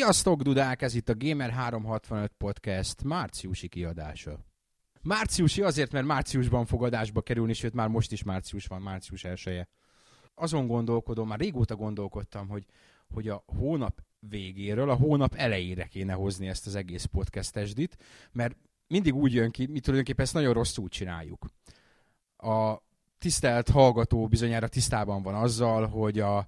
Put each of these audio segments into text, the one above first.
Sziasztok, Dudák! Ez itt a Gamer365 Podcast márciusi kiadása. Márciusi azért, mert márciusban fog adásba kerülni, sőt már most is március van, március elsője. Azon gondolkodom, már régóta gondolkodtam, hogy, hogy a hónap végéről, a hónap elejére kéne hozni ezt az egész podcast esdit, mert mindig úgy jön ki, mi tulajdonképpen ezt nagyon rosszul csináljuk. A tisztelt hallgató bizonyára tisztában van azzal, hogy a,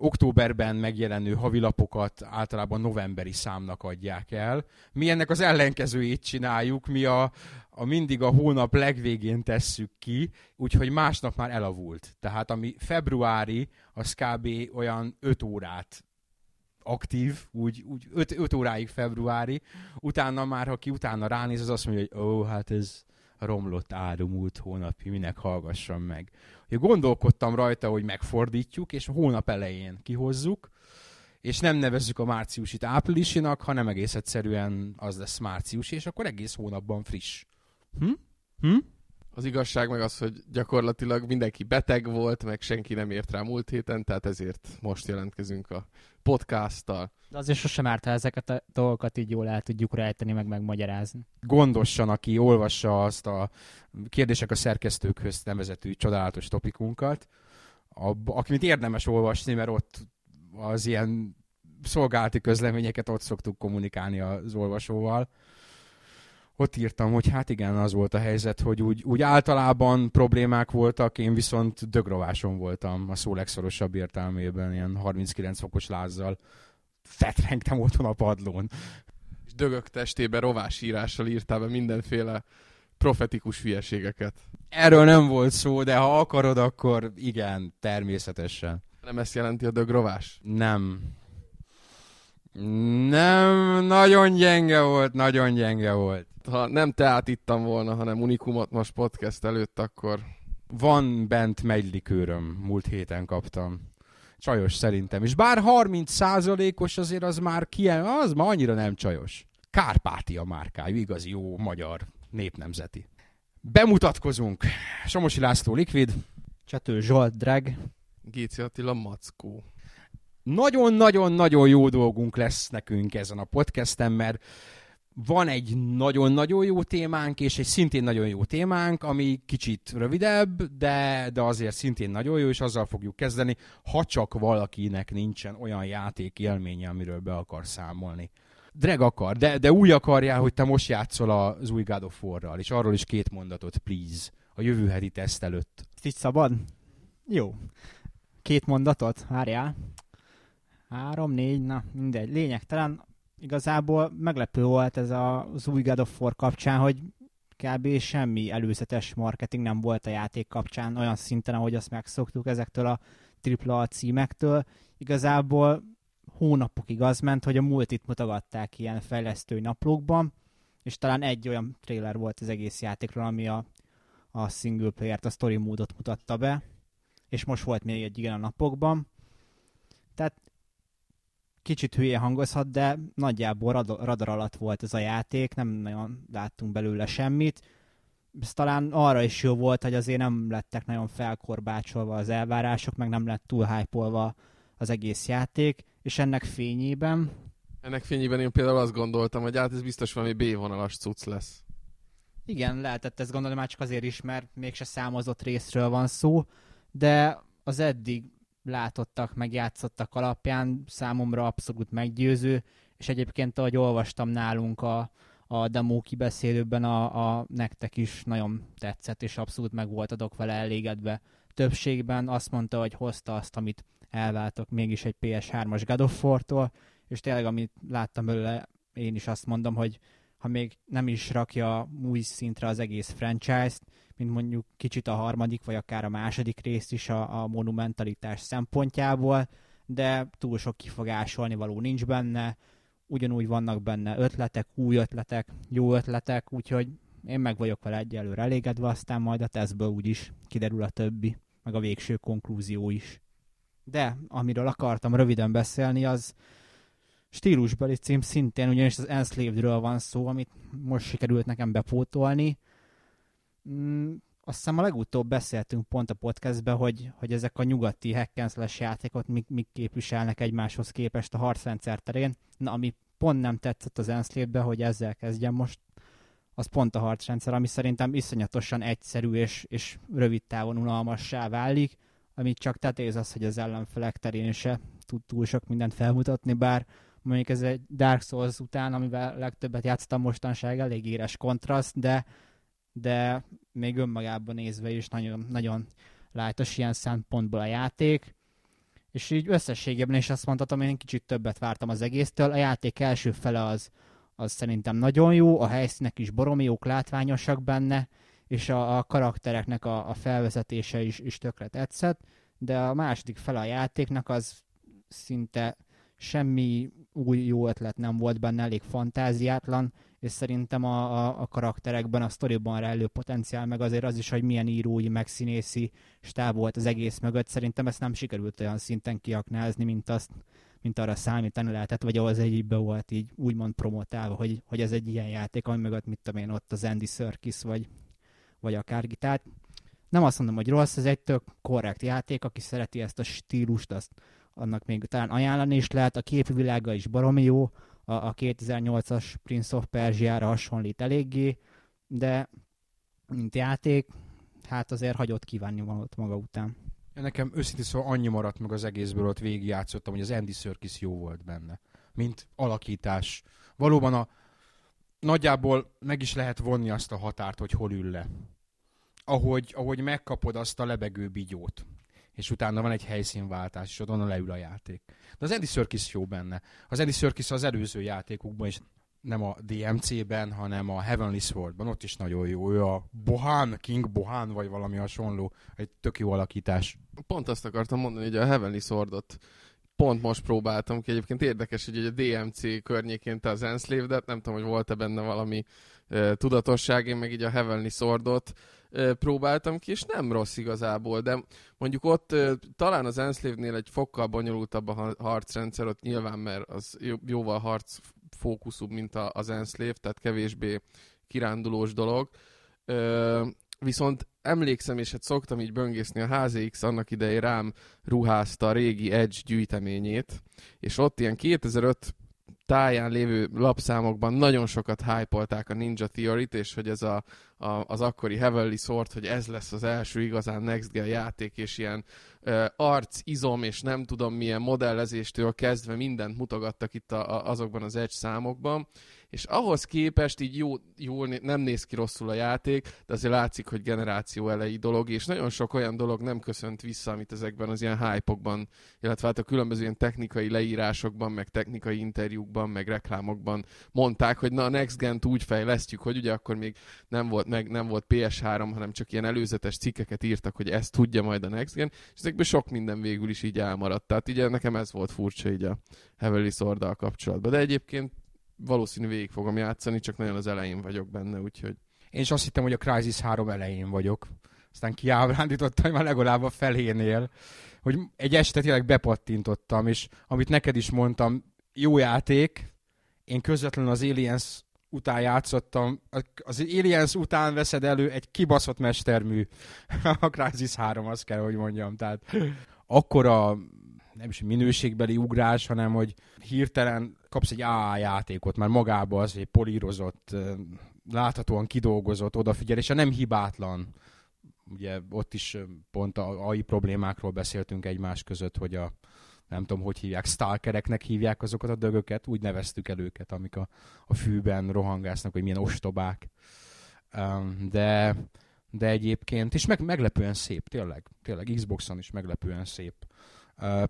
októberben megjelenő havilapokat általában novemberi számnak adják el. Mi ennek az ellenkezőjét csináljuk, mi a, a mindig a hónap legvégén tesszük ki, úgyhogy másnap már elavult. Tehát ami februári, az kb. olyan 5 órát aktív, úgy, úgy 5 óráig februári, utána már, ha ki utána ránéz, az azt mondja, hogy ó, oh, hát ez romlott ádomult hónapi, minek hallgassam meg. Ugye gondolkodtam rajta, hogy megfordítjuk, és hónap elején kihozzuk, és nem nevezzük a márciusit áprilisinak, hanem egész egyszerűen az lesz március, és akkor egész hónapban friss. Hm? Hm? Az igazság meg az, hogy gyakorlatilag mindenki beteg volt, meg senki nem ért rá múlt héten, tehát ezért most jelentkezünk a podcasttal. De azért sosem árt, ha ezeket a dolgokat így jól el tudjuk rejteni, meg megmagyarázni. Gondosan, aki olvassa azt a kérdések a szerkesztőkhöz nevezetű csodálatos topikunkat, akit érdemes olvasni, mert ott az ilyen szolgálati közleményeket ott szoktuk kommunikálni az olvasóval ott írtam, hogy hát igen, az volt a helyzet, hogy úgy, úgy általában problémák voltak, én viszont dögrováson voltam a szó legszorosabb értelmében, ilyen 39 fokos lázzal. Fetrengtem otthon a padlón. És dögök testében rovásírással írtál be mindenféle profetikus hülyeségeket. Erről nem volt szó, de ha akarod, akkor igen, természetesen. Nem ezt jelenti a dögrovás? Nem. Nem, nagyon gyenge volt, nagyon gyenge volt ha nem teát ittam volna, hanem unikumot most podcast előtt, akkor... Van bent megylikőröm, múlt héten kaptam. Csajos szerintem. És bár 30%-os azért az már kien, az ma annyira nem csajos. Kárpátia márkájú, igazi jó magyar népnemzeti. Bemutatkozunk. Somosi László Liquid. Csatő Zsolt Drag. Géci Attila Mackó. Nagyon-nagyon-nagyon jó dolgunk lesz nekünk ezen a podcasten, mert van egy nagyon-nagyon jó témánk, és egy szintén nagyon jó témánk, ami kicsit rövidebb, de, de azért szintén nagyon jó, és azzal fogjuk kezdeni, ha csak valakinek nincsen olyan játék élménye, amiről be akar számolni. Drag akar, de, de úgy akarjál, hogy te most játszol az új God of War-ral, és arról is két mondatot, please, a jövő heti teszt előtt. Így szabad? Jó. Két mondatot? Várjál. Három, négy, na mindegy. Lényegtelen igazából meglepő volt ez az új God of War kapcsán, hogy kb. semmi előzetes marketing nem volt a játék kapcsán olyan szinten, ahogy azt megszoktuk ezektől a AAA címektől. Igazából hónapokig az ment, hogy a multit mutogatták ilyen fejlesztői naplókban, és talán egy olyan trailer volt az egész játékról, ami a, a single player-t, a story módot mutatta be, és most volt még egy igen a napokban. Tehát kicsit hülye hangozhat, de nagyjából radar alatt volt ez a játék, nem nagyon láttunk belőle semmit. Ez talán arra is jó volt, hogy azért nem lettek nagyon felkorbácsolva az elvárások, meg nem lett túl hype az egész játék, és ennek fényében... Ennek fényében én például azt gondoltam, hogy hát ez biztos valami B-vonalas cucc lesz. Igen, lehetett ezt gondolni már csak azért is, mert mégse számozott részről van szó, de az eddig látottak, megjátszottak alapján számomra abszolút meggyőző, és egyébként ahogy olvastam nálunk a, a demo kibeszélőben, a, a nektek is nagyon tetszett, és abszolút meg voltatok vele elégedve. Többségben azt mondta, hogy hozta azt, amit elváltok mégis egy PS3-as God of War-tól, és tényleg, amit láttam belőle, én is azt mondom, hogy ha még nem is rakja új szintre az egész franchise-t, mint mondjuk kicsit a harmadik, vagy akár a második részt is a, a monumentalitás szempontjából, de túl sok kifogásolni való nincs benne, ugyanúgy vannak benne ötletek, új ötletek, jó ötletek, úgyhogy én meg vagyok vele egyelőre elégedve, aztán majd a tesztből úgyis kiderül a többi, meg a végső konklúzió is. De amiről akartam röviden beszélni, az stílusbeli cím szintén, ugyanis az Enslaved-ről van szó, amit most sikerült nekem bepótolni. Mm, azt hiszem a legutóbb beszéltünk pont a podcastben, hogy, hogy ezek a nyugati hack játékok mik, mik képviselnek egymáshoz képest a harcrendszer terén. Na, ami pont nem tetszett az enslave hogy ezzel kezdjem most, az pont a harcrendszer, ami szerintem iszonyatosan egyszerű és, és rövid távon unalmassá válik, amit csak tetéz az, hogy az ellenfelek terén se tud túl sok mindent felmutatni, bár mondjuk ez egy Dark Souls után, amivel legtöbbet játszottam mostanság, elég éres kontraszt, de, de még önmagában nézve is nagyon, nagyon lájtos ilyen szempontból a játék. És így összességében is azt mondhatom, én kicsit többet vártam az egésztől. A játék első fele az, az szerintem nagyon jó, a helyszínek is baromi jók, látványosak benne, és a, a karaktereknek a, a felvezetése is, is tökre tetszett, de a második fele a játéknak az szinte semmi új jó ötlet nem volt benne, elég fantáziátlan, és szerintem a, a, a karakterekben, a sztoriban rejlő potenciál, meg azért az is, hogy milyen írói, meg színészi stáb volt az egész mögött, szerintem ezt nem sikerült olyan szinten kiaknázni, mint azt, mint arra számítani lehetett, vagy ahhoz egyikbe volt így úgymond promotálva, hogy, hogy ez egy ilyen játék, ami mögött, mit tudom én, ott az Andy Serkis, vagy, vagy akár Tehát nem azt mondom, hogy rossz, ez egy tök korrekt játék, aki szereti ezt a stílust, azt annak még talán ajánlani is lehet, a képvilága is baromi jó, a, a 2008-as Prince of Persia-ra hasonlít eléggé, de mint játék, hát azért hagyott kívánni valót maga után. Ja, nekem őszintén szóval annyi maradt meg az egészből, ott végigjátszottam, hogy az Andy Serkis jó volt benne. Mint alakítás. Valóban a nagyjából meg is lehet vonni azt a határt, hogy hol ül le. Ahogy, ahogy megkapod azt a lebegő bigyót és utána van egy helyszínváltás, és onnan leül a játék. De az Andy Serkis jó benne. Az Andy Serkis az előző játékokban is nem a DMC-ben, hanem a Heavenly Sword-ban, ott is nagyon jó. Ő a Bohan, King Bohan, vagy valami hasonló, egy tök jó alakítás. Pont azt akartam mondani, hogy a Heavenly Swordot pont most próbáltam ki. Egyébként érdekes, hogy a DMC környékén te az Enslave, de nem tudom, hogy volt-e benne valami uh, tudatosság, én meg így a Heavenly Swordot próbáltam ki, és nem rossz igazából, de mondjuk ott talán az Enslave-nél egy fokkal bonyolultabb a harcrendszer, ott nyilván, mert az jóval harc fókuszúbb, mint az Enslave, tehát kevésbé kirándulós dolog. Viszont emlékszem, és hát szoktam így böngészni, a HZX annak idején rám ruházta a régi Edge gyűjteményét, és ott ilyen 2005 táján lévő lapszámokban nagyon sokat hypolták a Ninja Theory-t, és hogy ez a, a, az akkori Heavenly Sword, hogy ez lesz az első igazán Next Gen játék, és ilyen uh, arc, izom, és nem tudom milyen modellezéstől kezdve mindent mutogattak itt a, a, azokban az Edge számokban, és ahhoz képest így jó, jól nem néz ki rosszul a játék, de azért látszik, hogy generáció elejé dolog, és nagyon sok olyan dolog nem köszönt vissza, amit ezekben az ilyen hype-okban, illetve hát a különböző ilyen technikai leírásokban, meg technikai interjúkban, meg reklámokban mondták, hogy na a Next Gen-t úgy fejlesztjük, hogy ugye akkor még nem volt, meg, nem volt PS3, hanem csak ilyen előzetes cikkeket írtak, hogy ezt tudja majd a Next Gen, és ezekből sok minden végül is így elmaradt. Tehát ugye nekem ez volt furcsa így a Heavily sword kapcsolatban. De egyébként valószínű végig fogom játszani, csak nagyon az elején vagyok benne, úgyhogy... Én is azt hittem, hogy a Crysis 3 elején vagyok. Aztán kiábrándítottam a legalább a felénél, hogy egy este tényleg bepattintottam, és amit neked is mondtam, jó játék, én közvetlenül az Aliens után játszottam, az Aliens után veszed elő egy kibaszott mestermű, a Crysis 3, azt kell, hogy mondjam, tehát akkora nem is minőségbeli ugrás, hanem hogy hirtelen kapsz egy AA játékot, már magába az egy polírozott, láthatóan kidolgozott, odafigyelés, nem hibátlan. Ugye ott is pont a AI problémákról beszéltünk egymás között, hogy a nem tudom, hogy hívják, stalkereknek hívják azokat a dögöket, úgy neveztük el őket, amik a, a fűben rohangásznak, hogy milyen ostobák. de, de egyébként, és meg, meglepően szép, tényleg, tényleg Xboxon is meglepően szép.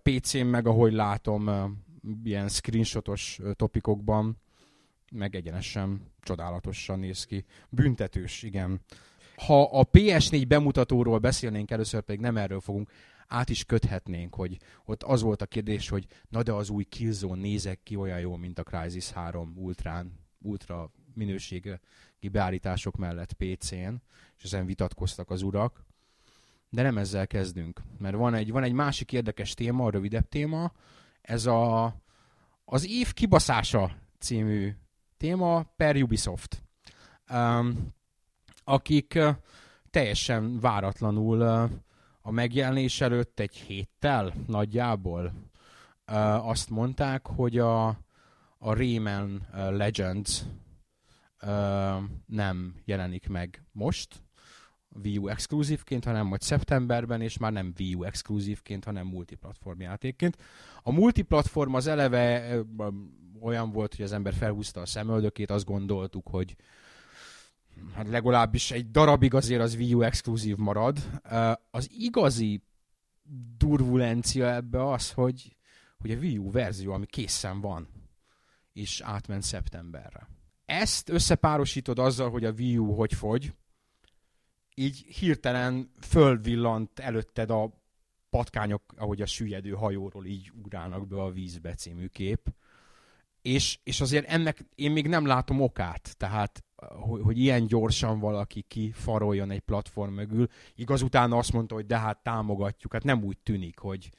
PC-n meg, ahogy látom, ilyen screenshotos topikokban, meg egyenesen csodálatosan néz ki. Büntetős, igen. Ha a PS4 bemutatóról beszélnénk először, pedig nem erről fogunk, át is köthetnénk, hogy ott az volt a kérdés, hogy na de az új Killzone nézek ki olyan jó, mint a Crysis 3 ultrán, ultra minőségi beállítások mellett PC-n, és ezen vitatkoztak az urak. De nem ezzel kezdünk, mert van egy, van egy másik érdekes téma, a rövidebb téma, ez a, az év kibaszása című téma per Ubisoft. Um, akik teljesen váratlanul a megjelenés előtt egy héttel nagyjából azt mondták, hogy a, a Rayman Legends nem jelenik meg most, Wii U exkluzívként, hanem majd szeptemberben, és már nem Wii U exkluzívként, hanem multiplatform játékként. A multiplatform az eleve olyan volt, hogy az ember felhúzta a szemöldökét, azt gondoltuk, hogy hát legalábbis egy darabig azért az Wii U exkluzív marad. Az igazi durvulencia ebbe az, hogy, hogy a Wii U verzió, ami készen van, és átment szeptemberre. Ezt összepárosítod azzal, hogy a Wii U hogy fogy, így hirtelen fölvillant előtted a patkányok, ahogy a süllyedő hajóról így ugrálnak be a vízbe című kép. És, és azért ennek én még nem látom okát, tehát hogy, hogy ilyen gyorsan valaki kifaroljon egy platform mögül. Igaz, utána azt mondta, hogy de hát támogatjuk. Hát nem úgy tűnik, hogy,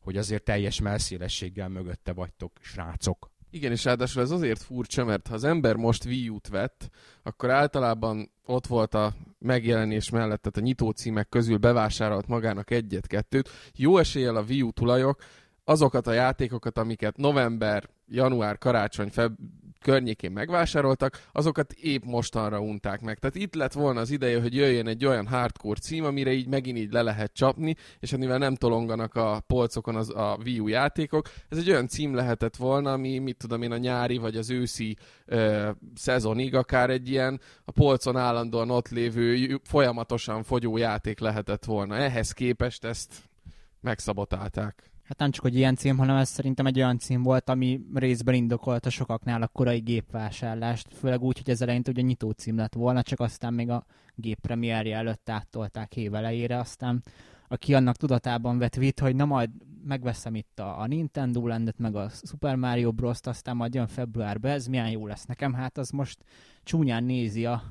hogy azért teljes melszélességgel mögötte vagytok, srácok. Igen, és ráadásul ez azért furcsa, mert ha az ember most Wii U-t vett, akkor általában ott volt a megjelenés mellett, tehát a nyitó címek közül bevásárolt magának egyet-kettőt. Jó eséllyel a Wii U tulajok azokat a játékokat, amiket november, január, karácsony, feb környékén megvásároltak, azokat épp mostanra unták meg. Tehát itt lett volna az ideje, hogy jöjjön egy olyan hardcore cím, amire így megint így le lehet csapni, és amivel nem tolonganak a polcokon az, a Wii U játékok. Ez egy olyan cím lehetett volna, ami, mit tudom én, a nyári vagy az őszi ö, szezonig akár egy ilyen a polcon állandóan ott lévő, folyamatosan fogyó játék lehetett volna. Ehhez képest ezt megszabotálták hát nem csak, hogy ilyen cím, hanem ez szerintem egy olyan cím volt, ami részben indokolta sokaknál a korai gépvásárlást, főleg úgy, hogy ez eleinte ugye nyitó cím lett volna, csak aztán még a gép premierje előtt áttolták évelejére, aztán aki annak tudatában vett vit, hogy na majd megveszem itt a, a Nintendo Landet, meg a Super Mario Bros-t, aztán majd jön februárban, ez milyen jó lesz nekem, hát az most csúnyán nézi a,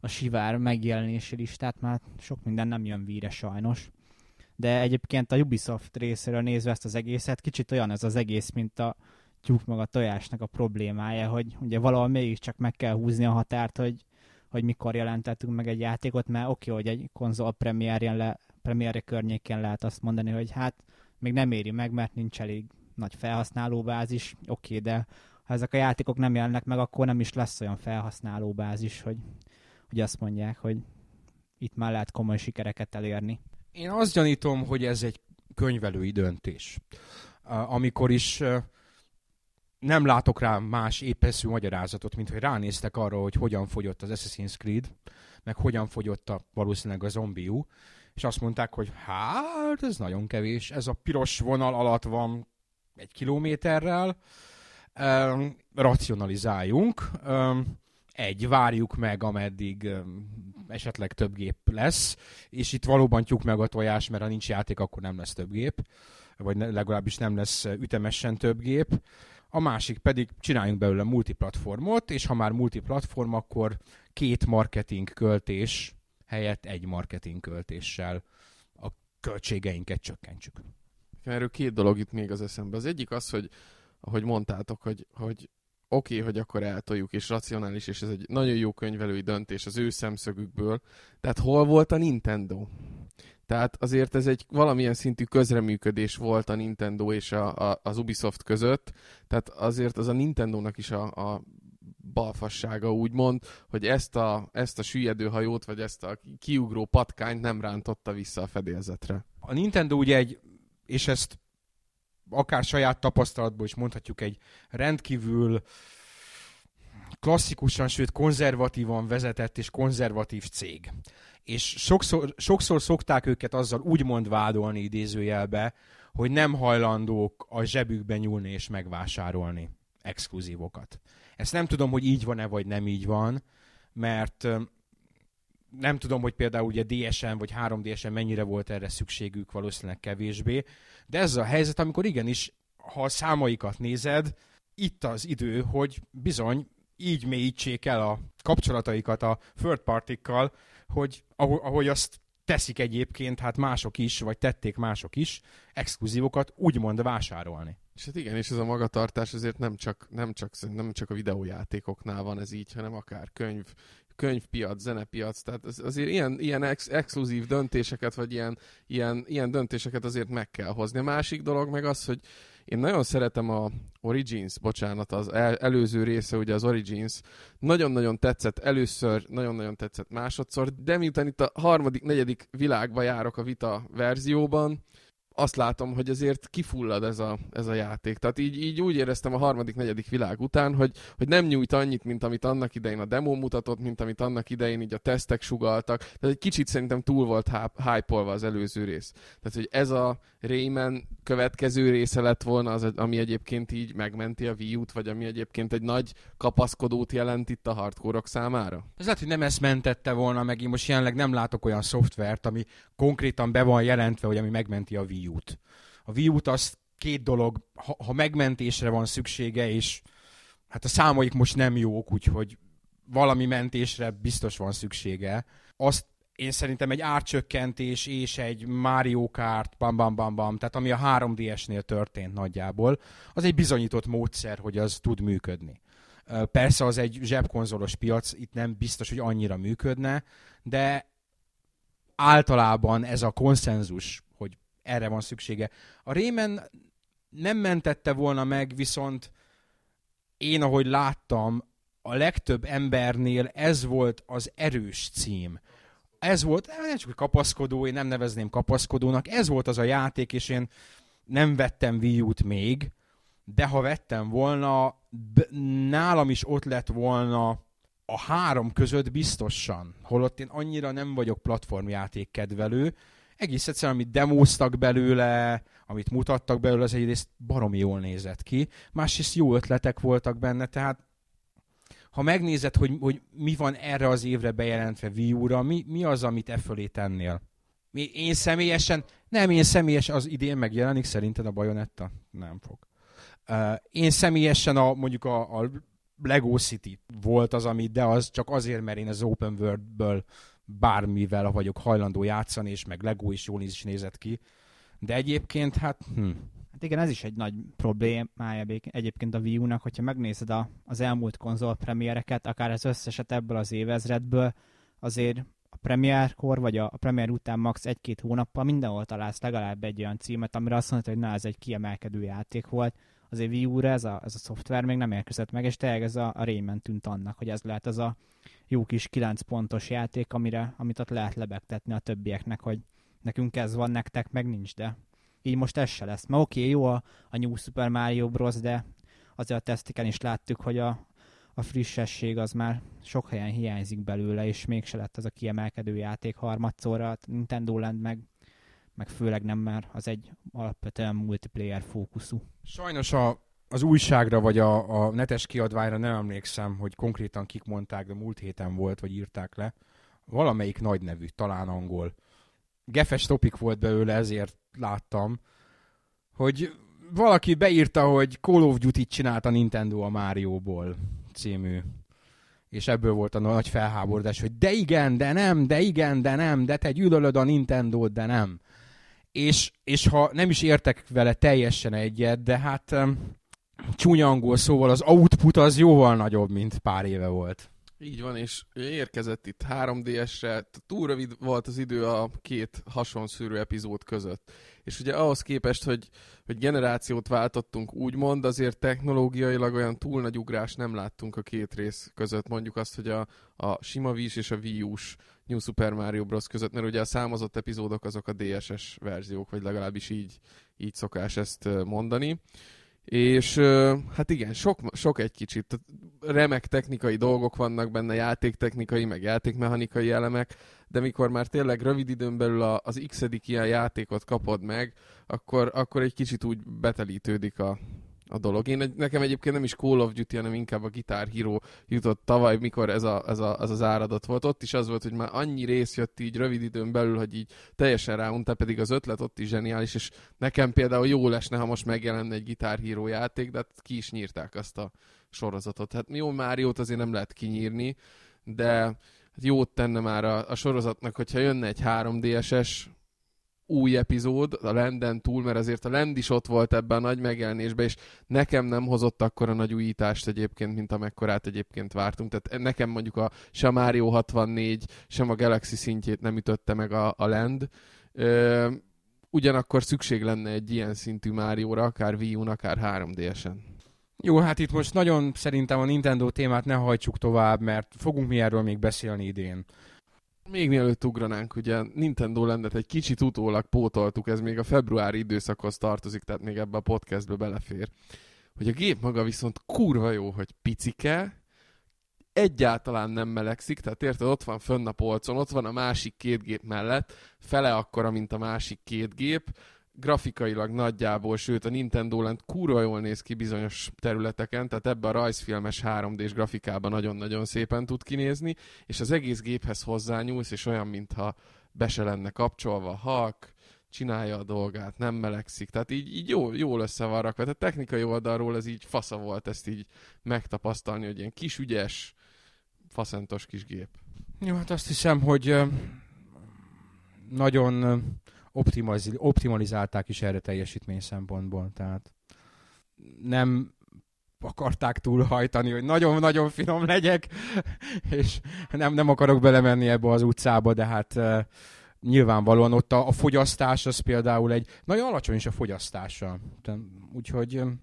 a sivár megjelenési listát, mert sok minden nem jön víre sajnos de egyébként a Ubisoft részéről nézve ezt az egészet, kicsit olyan ez az egész, mint a tyúk meg a tojásnak a problémája, hogy ugye valahol mégiscsak meg kell húzni a határt, hogy, hogy mikor jelentettünk meg egy játékot, mert oké, okay, hogy egy konzol premierjen le, premierje környékén lehet azt mondani, hogy hát még nem éri meg, mert nincs elég nagy felhasználóbázis, oké, okay, de ha ezek a játékok nem jelennek meg, akkor nem is lesz olyan felhasználóbázis, hogy, hogy azt mondják, hogy itt már lehet komoly sikereket elérni. Én azt gyanítom, hogy ez egy könyvelői döntés. Amikor is nem látok rá más épeszű magyarázatot, mint hogy ránéztek arra, hogy hogyan fogyott az Assassin's Creed, meg hogyan fogyott a, valószínűleg a zombiú, és azt mondták, hogy hát ez nagyon kevés, ez a piros vonal alatt van egy kilométerrel, um, racionalizáljunk, um, egy, várjuk meg, ameddig esetleg több gép lesz, és itt valóban tyúk meg a tojás, mert ha nincs játék, akkor nem lesz több gép, vagy legalábbis nem lesz ütemesen több gép. A másik pedig csináljunk belőle multiplatformot, és ha már multiplatform, akkor két marketing költés helyett egy marketing költéssel a költségeinket csökkentsük. Erről két dolog itt még az eszembe. Az egyik az, hogy ahogy mondtátok, hogy, hogy oké, okay, hogy akkor eltoljuk, és racionális, és ez egy nagyon jó könyvelői döntés az ő szemszögükből, tehát hol volt a Nintendo? Tehát azért ez egy valamilyen szintű közreműködés volt a Nintendo és a, a, az Ubisoft között, tehát azért az a Nintendo-nak is a, a balfassága úgymond, hogy ezt a, ezt a süllyedő hajót, vagy ezt a kiugró patkányt nem rántotta vissza a fedélzetre. A Nintendo ugye egy, és ezt akár saját tapasztalatból is mondhatjuk, egy rendkívül klasszikusan, sőt konzervatívan vezetett és konzervatív cég. És sokszor, sokszor szokták őket azzal úgymond vádolni idézőjelbe, hogy nem hajlandók a zsebükbe nyúlni és megvásárolni exkluzívokat. Ezt nem tudom, hogy így van-e, vagy nem így van, mert nem tudom, hogy például ugye DSN vagy 3DSN mennyire volt erre szükségük, valószínűleg kevésbé, de ez a helyzet, amikor igenis, ha a számaikat nézed, itt az idő, hogy bizony így mélyítsék el a kapcsolataikat a third partikkal, hogy ahogy azt teszik egyébként, hát mások is, vagy tették mások is, exkluzívokat úgymond vásárolni. És hát igen, és ez a magatartás azért nem csak, nem csak, nem csak a videójátékoknál van ez így, hanem akár könyv, könyvpiac, zenepiac, tehát az, azért ilyen, ilyen ex, exkluzív döntéseket, vagy ilyen, ilyen, ilyen döntéseket azért meg kell hozni. A másik dolog meg az, hogy én nagyon szeretem a Origins, bocsánat, az el, előző része, ugye az Origins, nagyon-nagyon tetszett először, nagyon-nagyon tetszett másodszor, de miután itt a harmadik, negyedik világba járok a Vita verzióban, azt látom, hogy azért kifullad ez a, ez a játék. Tehát így, így úgy éreztem a harmadik, negyedik világ után, hogy, hogy nem nyújt annyit, mint amit annak idején a demo mutatott, mint amit annak idején így a tesztek sugaltak. Tehát egy kicsit szerintem túl volt hype az előző rész. Tehát, hogy ez a Rayman következő része lett volna, az, ami egyébként így megmenti a Wii U-t, vagy ami egyébként egy nagy kapaszkodót jelent itt a hardcore számára? Ez lehet, hogy nem ezt mentette volna meg, én most jelenleg nem látok olyan szoftvert, ami konkrétan be van jelentve, hogy ami megmenti a Wii Wii U-t. A Wii U-t az két dolog, ha, ha megmentésre van szüksége, és hát a számaik most nem jók, úgyhogy valami mentésre biztos van szüksége. Azt én szerintem egy árcsökkentés és egy Mario Kart, bam, bam, bam, bam, tehát ami a 3DS-nél történt nagyjából, az egy bizonyított módszer, hogy az tud működni. Persze az egy zsebkonzolos piac, itt nem biztos, hogy annyira működne, de általában ez a konszenzus erre van szüksége. A Rémen nem mentette volna meg, viszont én, ahogy láttam, a legtöbb embernél ez volt az erős cím. Ez volt, eh, nem csak kapaszkodó, én nem nevezném kapaszkodónak, ez volt az a játék, és én nem vettem Wii még, de ha vettem volna, nálam is ott lett volna a három között biztosan. Holott én annyira nem vagyok platformjáték kedvelő, egész egyszerűen, amit demóztak belőle, amit mutattak belőle, az egyrészt baromi jól nézett ki, másrészt jó ötletek voltak benne, tehát ha megnézed, hogy, hogy mi van erre az évre bejelentve Wii U-ra, mi, mi az, amit e fölé tennél? Én személyesen, nem, én személyesen, az idén megjelenik szerinted a Bayonetta? Nem fog. Uh, én személyesen a, mondjuk a, a Lego City volt az, ami, de az csak azért, mert én az Open World-ből bármivel vagyok hajlandó játszani, és meg Lego is jól is nézett ki. De egyébként, hát... Hm. Hát igen, ez is egy nagy problémája egyébként a Wii U-nak, hogyha megnézed a, az elmúlt konzol premiereket, akár az összeset ebből az évezredből, azért a premierkor, vagy a, a premier után max. egy-két hónappal mindenhol találsz legalább egy olyan címet, amire azt mondta, hogy na, ez egy kiemelkedő játék volt. Azért Wii U-ra ez a, ez a szoftver még nem érkezett meg, és tényleg ez a, a Rayman tűnt annak, hogy ez lehet az a jó kis 9 pontos játék, amire, amit ott lehet lebegtetni a többieknek, hogy nekünk ez van, nektek meg nincs, de így most ez se lesz. Mert oké, okay, jó a, a New Super Mario Bros., de azért a tesztiken is láttuk, hogy a, a frissesség az már sok helyen hiányzik belőle, és mégse lett az a kiemelkedő játék harmadszorra, a Nintendo Land meg, meg főleg nem, mert az egy alapvetően multiplayer fókuszú. Sajnos a az újságra vagy a, a netes kiadványra nem emlékszem, hogy konkrétan kik mondták, de múlt héten volt, vagy írták le. Valamelyik nagy nevű, talán angol. Gefes topik volt belőle, ezért láttam, hogy valaki beírta, hogy Call of Duty-t csinált a Nintendo a Mario-ból című. És ebből volt a nagy felháborodás, hogy de igen, de nem, de igen, de nem, de te gyűlölöd a Nintendo-t, de nem. És, és ha nem is értek vele teljesen egyet, de hát csúnya angol szóval az output az jóval nagyobb, mint pár éve volt. Így van, és érkezett itt 3DS-re, túl rövid volt az idő a két hasonszűrő epizód között. És ugye ahhoz képest, hogy, hogy generációt váltottunk úgymond, azért technológiailag olyan túl nagy ugrás nem láttunk a két rész között. Mondjuk azt, hogy a, a sima Wii és a Wii U-s New Super Mario Bros. között, mert ugye a számozott epizódok azok a DSS verziók, vagy legalábbis így, így szokás ezt mondani. És hát igen, sok, sok egy kicsit. Remek technikai dolgok vannak benne, játéktechnikai, meg játékmechanikai elemek, de mikor már tényleg rövid időn belül az x ilyen játékot kapod meg, akkor, akkor egy kicsit úgy betelítődik a, a dolog. Én, nekem egyébként nem is Call of Duty, hanem inkább a Guitar Hero jutott tavaly, mikor ez, a, ez, a, ez az áradat volt. Ott is az volt, hogy már annyi rész jött így rövid időn belül, hogy így teljesen ráunta, pedig az ötlet ott is zseniális, és nekem például jó lesne, ha most megjelenne egy Guitar Hero játék, de hát ki is nyírták azt a sorozatot. Hát jó, Máriót azért nem lehet kinyírni, de jót tenne már a, a sorozatnak, hogyha jönne egy 3DSS új epizód a Lenden túl, mert azért a Lend is ott volt ebben a nagy megjelenésben, és nekem nem hozott akkor a nagy újítást egyébként, mint amekkorát egyébként vártunk. Tehát nekem mondjuk a sem Mario 64, sem a Galaxy szintjét nem ütötte meg a, a Land. Ö, ugyanakkor szükség lenne egy ilyen szintű Márióra, akár Wii U-n, akár 3DS-en. Jó, hát itt most nagyon szerintem a Nintendo témát ne hajtsuk tovább, mert fogunk mi erről még beszélni idén. Még mielőtt ugranánk, ugye Nintendo Landet egy kicsit utólag pótoltuk, ez még a februári időszakhoz tartozik, tehát még ebbe a podcastbe belefér. Hogy a gép maga viszont kurva jó, hogy picike, egyáltalán nem melegszik, tehát érted, ott van fönn a polcon, ott van a másik két gép mellett, fele akkora, mint a másik két gép, grafikailag nagyjából, sőt a Nintendo Land kurva jól néz ki bizonyos területeken, tehát ebbe a rajzfilmes 3D-s grafikában nagyon-nagyon szépen tud kinézni, és az egész géphez hozzányúlsz, és olyan, mintha be se lenne kapcsolva, halk, csinálja a dolgát, nem melegszik. Tehát így, így jó, jól össze van rakva. Tehát technikai oldalról ez így fasza volt ezt így megtapasztalni, hogy ilyen kis ügyes, faszentos kis gép. Jó, hát azt hiszem, hogy nagyon optimalizálták is erre teljesítmény szempontból. Tehát nem akarták túlhajtani, hogy nagyon-nagyon finom legyek, és nem, nem akarok belemenni ebbe az utcába, de hát uh, nyilvánvalóan ott a, a fogyasztás az például egy, nagyon alacsony is a fogyasztása. Úgyhogy um,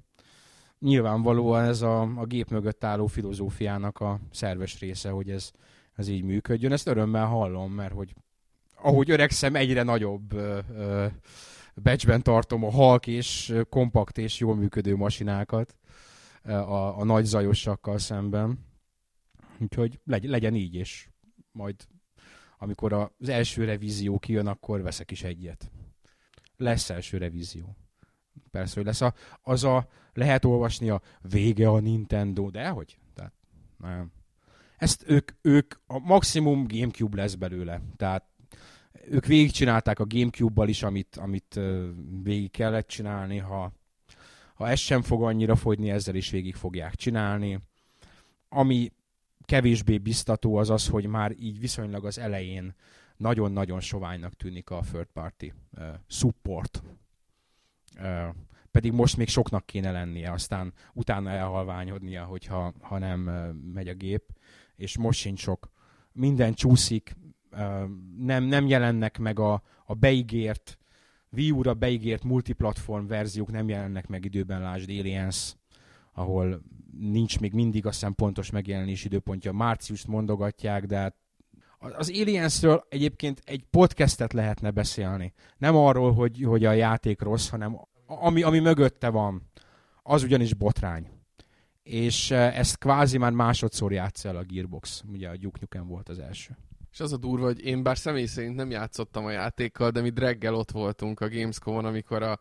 nyilvánvalóan ez a, a gép mögött álló filozófiának a szerves része, hogy ez, ez így működjön. Ezt örömmel hallom, mert hogy ahogy öregszem, egyre nagyobb becsben tartom a halk és kompakt és jól működő masinákat a, a nagy zajosakkal szemben. Úgyhogy legy, legyen így, és majd amikor az első revízió kijön, akkor veszek is egyet. Lesz első revízió. Persze, hogy lesz a, az a, lehet olvasni a vége a Nintendo, de hogy? Tehát, nem. Ezt ők, ők, a maximum Gamecube lesz belőle. Tehát ők végigcsinálták a Gamecube-bal is, amit, amit végig kellett csinálni, ha, ha ez sem fog annyira fogyni, ezzel is végig fogják csinálni. Ami kevésbé biztató az az, hogy már így viszonylag az elején nagyon-nagyon soványnak tűnik a third party uh, support. Uh, pedig most még soknak kéne lennie, aztán utána elhalványodnia, hogyha ha nem uh, megy a gép, és most sincs sok. Minden csúszik, nem, nem jelennek meg a, a beígért, Wii U-ra beígért multiplatform verziók nem jelennek meg időben, lásd Aliens, ahol nincs még mindig hiszem pontos megjelenési időpontja. Márciust mondogatják, de hát az Aliensről egyébként egy podcastet lehetne beszélni. Nem arról, hogy, hogy a játék rossz, hanem ami, ami mögötte van, az ugyanis botrány. És ezt kvázi már másodszor játsz el a Gearbox. Ugye a Duke volt az első. És az a durva, hogy én bár személy szerint nem játszottam a játékkal, de mi reggel ott voltunk a Gamescom-on, amikor a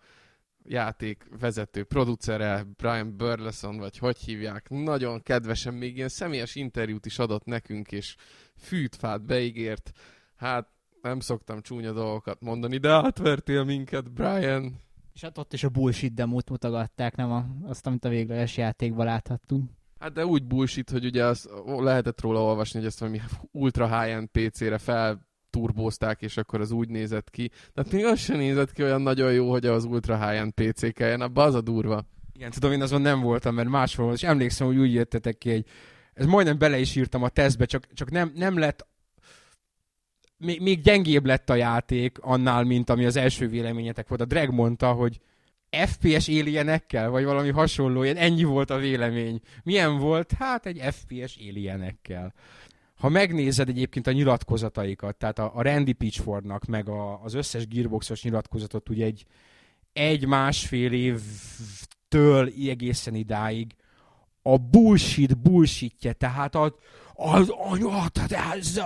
játék vezető, producere, Brian Burleson, vagy hogy hívják, nagyon kedvesen még ilyen személyes interjút is adott nekünk, és fűtfát beígért. Hát nem szoktam csúnya dolgokat mondani, de átvertél minket, Brian. És hát ott is a bullshit demót mutogatták, nem a, azt, amit a végleges játékban láthattunk. Hát de úgy bullshit, hogy ugye az, lehetett róla olvasni, hogy ezt valami ultra high-end PC-re fel turbózták, és akkor az úgy nézett ki. Tehát még az sem nézett ki olyan nagyon jó, hogy az ultra high-end PC kelljen, abba az a durva. Igen, tudom, én azon nem voltam, mert máshol volt, és emlékszem, hogy úgy jöttetek ki egy, ez majdnem bele is írtam a tesztbe, csak, csak nem, nem lett még, még gyengébb lett a játék annál, mint ami az első véleményetek volt. A Drag mondta, hogy FPS alienekkel, vagy valami hasonló, ilyen ennyi volt a vélemény. Milyen volt? Hát egy FPS alienekkel. Ha megnézed egyébként a nyilatkozataikat, tehát a, a Randy Pitchfordnak, meg a, az összes Gearboxos nyilatkozatot ugye egy egy-másfél évtől egészen idáig a bullshit bullshitje, tehát a, az anya, tehát ez,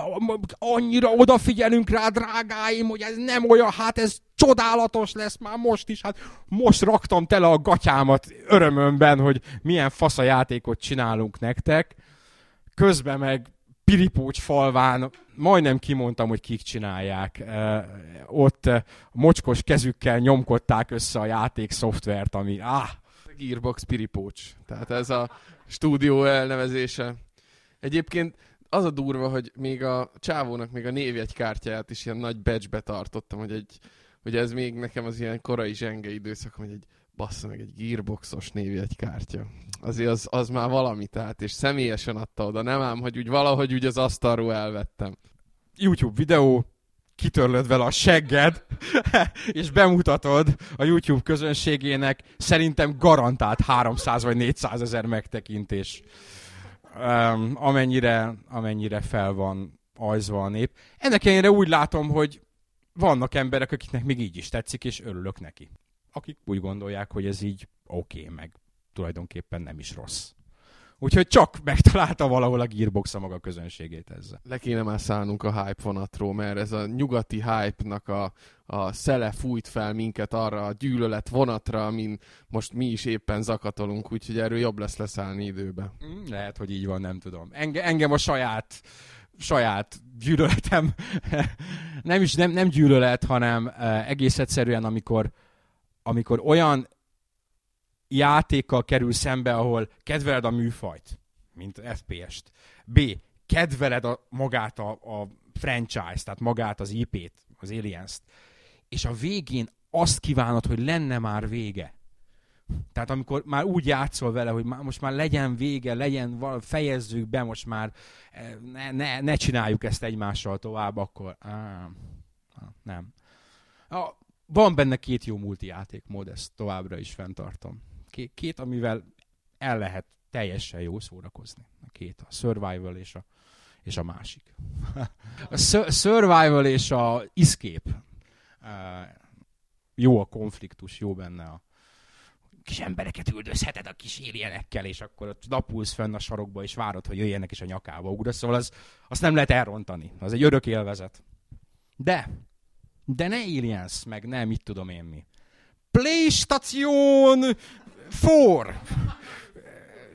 annyira odafigyelünk rá, drágáim, hogy ez nem olyan, hát ez csodálatos lesz már most is, hát most raktam tele a gatyámat örömömben, hogy milyen fasz a játékot csinálunk nektek. Közben meg Piripócs falván majdnem kimondtam, hogy kik csinálják. Ott mocskos kezükkel nyomkodták össze a játék szoftvert, ami ah! Gearbox Piripócs. Tehát ez a stúdió elnevezése. Egyébként az a durva, hogy még a csávónak még a névjegykártyáját is ilyen nagy badge tartottam, hogy egy hogy ez még nekem az ilyen korai zsenge időszak, hogy egy bassza meg egy gearboxos kártya. Azért az, az már valami, tehát, és személyesen adta oda, nem ám, hogy úgy valahogy úgy az asztalról elvettem. YouTube videó, kitörlöd vele a segged, és bemutatod a YouTube közönségének szerintem garantált 300 vagy 400 ezer megtekintés. Um, amennyire, amennyire fel van ajzva a nép. Ennek ellenére úgy látom, hogy vannak emberek, akiknek még így is tetszik, és örülök neki. Akik úgy gondolják, hogy ez így oké, okay, meg tulajdonképpen nem is rossz. Úgyhogy csak megtalálta valahol a Gearbox a maga közönségét ezzel. Le kéne már szállnunk a hype vonatról, mert ez a nyugati hype-nak a, a szele fújt fel minket arra a gyűlölet vonatra, amin most mi is éppen zakatolunk, úgyhogy erről jobb lesz leszállni időbe. Mm, lehet, hogy így van, nem tudom. Enge, engem a saját saját gyűlöletem, nem is nem, nem gyűlölet, hanem uh, egész egyszerűen, amikor, amikor olyan játékkal kerül szembe, ahol kedveled a műfajt, mint FPS-t. B. Kedveled a, magát a, a franchise, tehát magát az IP-t, az Aliens-t. És a végén azt kívánod, hogy lenne már vége. Tehát amikor már úgy játszol vele, hogy már, most már legyen vége, legyen, fejezzük be, most már eh, ne, ne, ne csináljuk ezt egymással tovább, akkor á, nem. A, van benne két jó multijátékmód, ezt továbbra is fenntartom két, amivel el lehet teljesen jó szórakozni. A két, a survival és a, és a másik. a survival és a escape. jó a konfliktus, jó benne a kis embereket üldözheted a kis éljenekkel, és akkor ott napulsz fenn a sarokba, és várod, hogy jöjjenek, és a nyakába ugrasz. Szóval az, azt nem lehet elrontani. Az egy örök élvezet. De, de ne Aliens, meg nem, mit tudom én mi. PlayStation Four.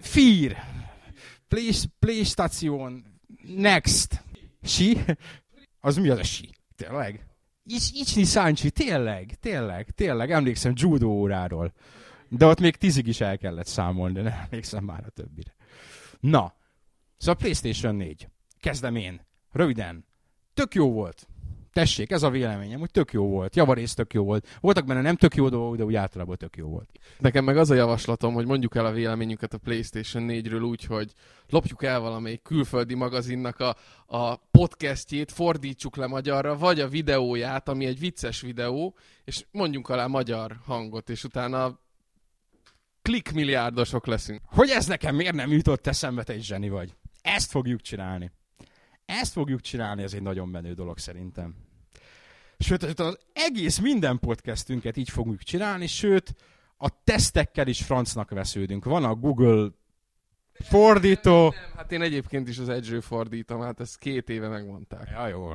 Fír. Play, PlayStation. Next. Si? Az mi az a si? Tényleg? Icsi Sáncsi, tényleg, tényleg, tényleg, emlékszem judo óráról. De ott még tízig is el kellett számolni, de nem emlékszem már a többire. Na, szóval PlayStation 4. Kezdem én. Röviden. Tök jó volt. Tessék, ez a véleményem, hogy tök jó volt. Javarész tök jó volt. Voltak benne nem tök jó dolgok, de úgy általában tök jó volt. Nekem meg az a javaslatom, hogy mondjuk el a véleményünket a PlayStation 4-ről úgy, hogy lopjuk el valamelyik külföldi magazinnak a, a podcastjét, fordítsuk le magyarra, vagy a videóját, ami egy vicces videó, és mondjunk alá magyar hangot, és utána klikmilliárdosok leszünk. Hogy ez nekem miért nem jutott eszembe, te egy zseni vagy? Ezt fogjuk csinálni. Ezt fogjuk csinálni, ez egy nagyon menő dolog szerintem. Sőt, az egész minden podcastünket így fogjuk csinálni, sőt, a tesztekkel is francnak vesződünk. Van a Google fordító. Nem, nem, hát én egyébként is az edge fordítom, hát ezt két éve megmondták. Ja, jó.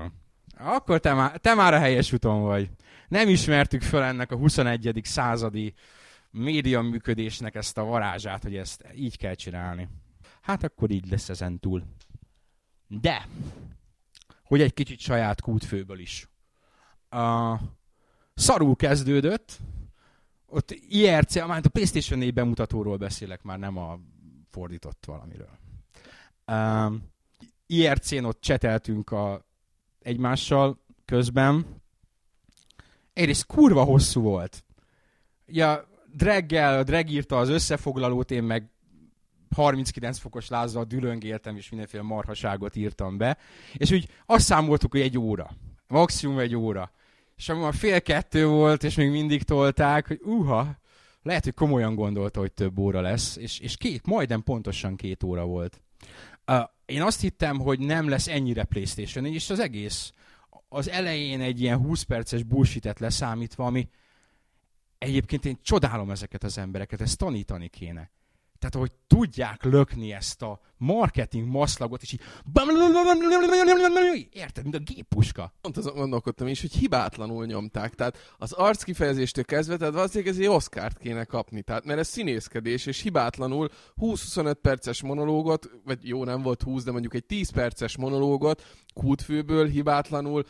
Akkor te már, te már a helyes úton vagy. Nem ismertük fel ennek a 21. századi média működésnek ezt a varázsát, hogy ezt így kell csinálni. Hát akkor így lesz ezen túl. De, hogy egy kicsit saját kútfőből is. Uh, szarul kezdődött, ott IRC, már a PlayStation 4 bemutatóról beszélek, már nem a fordított valamiről. Uh, IRC-n ott cseteltünk a, egymással közben. Egyrészt kurva hosszú volt. Ja, Dreggel, Dreg írta az összefoglalót, én meg 39 fokos lázzal dülöngéltem, és mindenféle marhaságot írtam be. És úgy azt számoltuk, hogy egy óra. Maximum egy óra. És amikor fél kettő volt, és még mindig tolták, hogy uha, lehet, hogy komolyan gondolta, hogy több óra lesz, és, és két, majdnem pontosan két óra volt. Uh, én azt hittem, hogy nem lesz ennyire Playstation, és az egész az elején egy ilyen 20 perces bullshit leszámítva, ami egyébként én csodálom ezeket az embereket, ezt tanítani kéne. Tehát, hogy tudják lökni ezt a marketing maszlagot, és így érted, mint a géppuska. Pont azon gondolkodtam is, hogy hibátlanul nyomták. Tehát az arc kifejezéstől kezdve, tehát valószínűleg ez egy Oscárt kéne kapni. Tehát, mert ez színészkedés, és hibátlanul 20-25 perces monológot, vagy jó, nem volt 20, de mondjuk egy 10 perces monológot kútfőből hibátlanul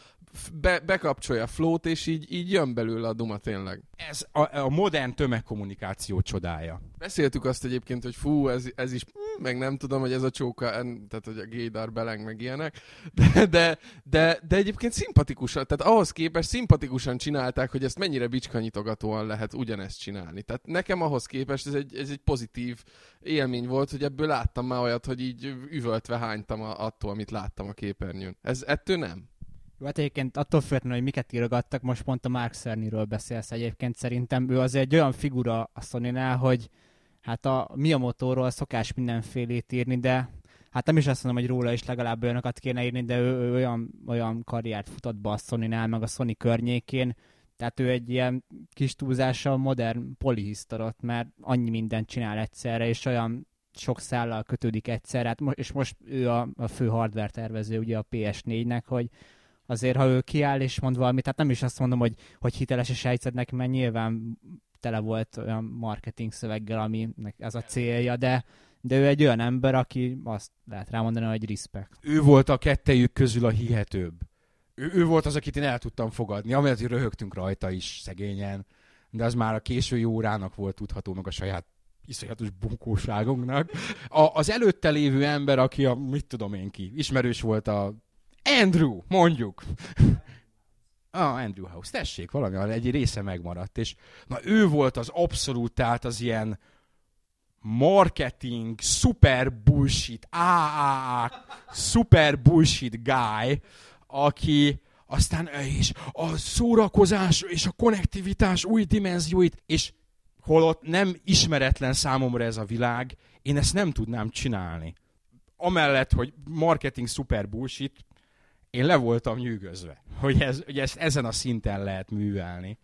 be, bekapcsolja a flót, és így, így jön belőle a duma tényleg. Ez a, a modern tömegkommunikáció csodája. Beszéltük azt egyébként, hogy fú, ez, ez is, meg nem tudom, hogy ez a csóka, tehát hogy a gaydar beleng, meg ilyenek, de, de, de, de egyébként szimpatikusan, tehát ahhoz képest szimpatikusan csinálták, hogy ezt mennyire bicskanyitogatóan lehet ugyanezt csinálni. Tehát nekem ahhoz képest ez egy, ez egy pozitív élmény volt, hogy ebből láttam már olyat, hogy így üvöltve hánytam a, attól, amit láttam a képernyőn. Ez ettől nem? Jó, hát egyébként attól függetlenül, hogy miket írogattak, most pont a Mark Cerny-ről beszélsz egyébként, szerintem ő azért egy olyan figura a sony hogy hát a Miyamoto-ról szokás mindenfélét írni, de hát nem is azt mondom, hogy róla is legalább olyanokat kéne írni, de ő, ő olyan, olyan karriert futott be a sony meg a Sony környékén, tehát ő egy ilyen kis túlzással modern polihisztorot, mert annyi mindent csinál egyszerre, és olyan sok szállal kötődik egyszerre, hát és most ő a, a fő hardware tervező ugye a PS4-nek, hogy azért, ha ő kiáll és mond valamit, tehát nem is azt mondom, hogy, hogy hiteles és sejtszed neki, mert nyilván tele volt olyan marketing szöveggel, ami ez a célja, de, de ő egy olyan ember, aki azt lehet rámondani, hogy respect. Ő volt a kettejük közül a hihetőbb. Ő, ő volt az, akit én el tudtam fogadni, amelyet röhögtünk rajta is szegényen, de az már a késői órának volt tudható, meg a saját iszonyatos bunkóságunknak. A, az előtte lévő ember, aki a, mit tudom én ki, ismerős volt a Andrew, mondjuk. Ah, Andrew House, tessék, valami, egy része megmaradt, és na ő volt az abszolút, tehát az ilyen marketing, super bullshit, AAA, super bullshit guy, aki aztán és a szórakozás és a konnektivitás új dimenzióit, és holott nem ismeretlen számomra ez a világ, én ezt nem tudnám csinálni. Amellett, hogy marketing super bullshit, én le voltam nyűgözve, hogy, ez, hogy ezt ezen a szinten lehet művelni.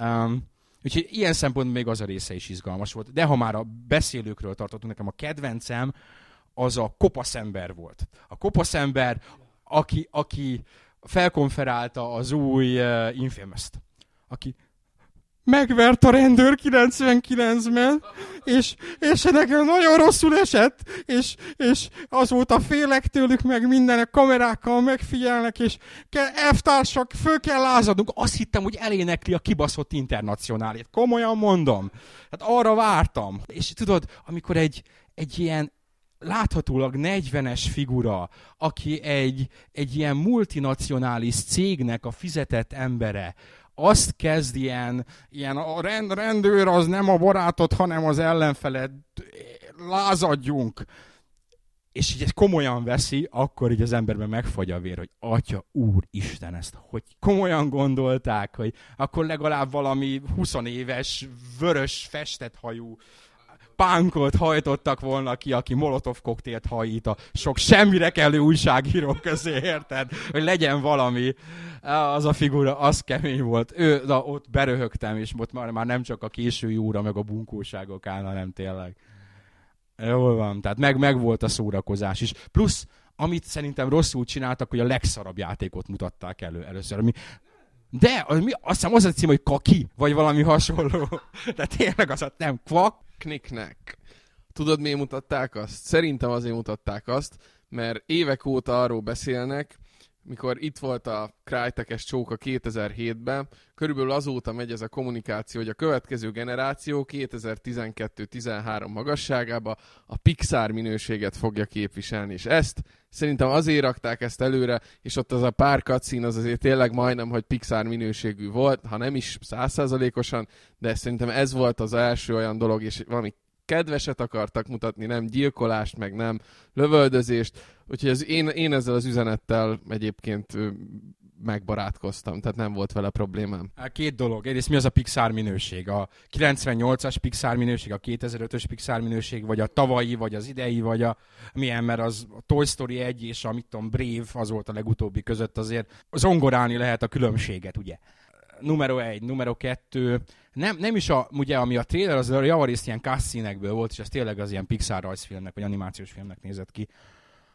Um, úgyhogy ilyen szempontból még az a része is izgalmas volt. De ha már a beszélőkről tartottunk, nekem a kedvencem az a kopasz ember volt. A kopasz ember, aki, aki felkonferálta az új uh, Infamous-t. Aki megvert a rendőr 99-ben, és, és nekem nagyon rosszul esett, és, és azóta félek tőlük, meg mindenek kamerákkal megfigyelnek, és elvtársak, föl kell lázadnunk. Azt hittem, hogy elénekli a kibaszott internacionálét. Komolyan mondom. Hát arra vártam. És tudod, amikor egy, egy ilyen láthatólag 40-es figura, aki egy, egy ilyen multinacionális cégnek a fizetett embere, azt kezd ilyen, ilyen a rend, rendőr az nem a barátod, hanem az ellenfeled, lázadjunk. És így ezt komolyan veszi, akkor így az emberben megfagy a vér, hogy Atya, Úr, Isten, ezt hogy komolyan gondolták, hogy akkor legalább valami 20 éves, vörös, festett hajú pánkot hajtottak volna ki, aki molotov koktélt hajít a sok semmire kellő újságíró közé, érted? Hogy legyen valami. Az a figura, az kemény volt. Ő, de ott beröhögtem, és ott már, már nem csak a késői óra, meg a bunkóságok áll, hanem tényleg. Jól van, tehát meg, meg volt a szórakozás is. Plusz, amit szerintem rosszul csináltak, hogy a legszarabb játékot mutatták elő először. Ami de, az, mi, azt hiszem az a cím, hogy kaki, vagy valami hasonló. De tényleg az a nem kvak, Kniknek. Tudod, miért mutatták azt? Szerintem azért mutatták azt, mert évek óta arról beszélnek, mikor itt volt a Crytek-es csóka 2007-ben, körülbelül azóta megy ez a kommunikáció, hogy a következő generáció 2012-13 magasságába a Pixar minőséget fogja képviselni, és ezt szerintem azért rakták ezt előre, és ott az a pár cutscene az azért tényleg majdnem, hogy Pixar minőségű volt, ha nem is százszázalékosan, de szerintem ez volt az első olyan dolog, és valami kedveset akartak mutatni, nem gyilkolást, meg nem lövöldözést, úgyhogy ez, én, én ezzel az üzenettel egyébként megbarátkoztam, tehát nem volt vele problémám. Két dolog. Egyrészt mi az a Pixar minőség? A 98-as Pixar minőség, a 2005-ös Pixar minőség, vagy a tavalyi, vagy az idei, vagy a milyen, mert az a Toy Story 1 és a mit tudom, Brave, az volt a legutóbbi között azért zongorálni lehet a különbséget, ugye? Numero egy, numero kettő, nem, nem is a, ugye, ami a trailer, az a javarészt ilyen cutscene volt, és ez tényleg az ilyen Pixar rajzfilmnek, vagy animációs filmnek nézett ki.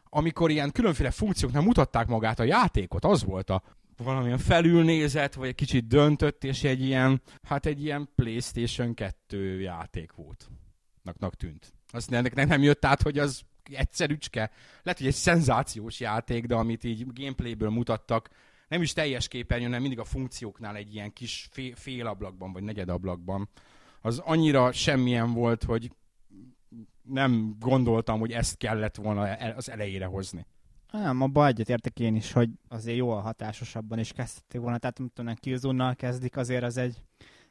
Amikor ilyen különféle funkcióknál mutatták magát a játékot, az volt a valamilyen felülnézet, vagy egy kicsit döntött, és egy ilyen, hát egy ilyen Playstation 2 játék volt. Nak, nak tűnt. Azt ennek nem jött át, hogy az egyszerűcske. Lehet, hogy egy szenzációs játék, de amit így gameplayből mutattak, nem is teljes képernyőn, hanem mindig a funkcióknál egy ilyen kis fél, fél ablakban, vagy negyed ablakban. Az annyira semmilyen volt, hogy nem gondoltam, hogy ezt kellett volna az elejére hozni. Nem, abban egyetértek én is, hogy azért jóval hatásosabban is kezdték volna. Tehát, nem tudom, killzone kezdik, azért az egy,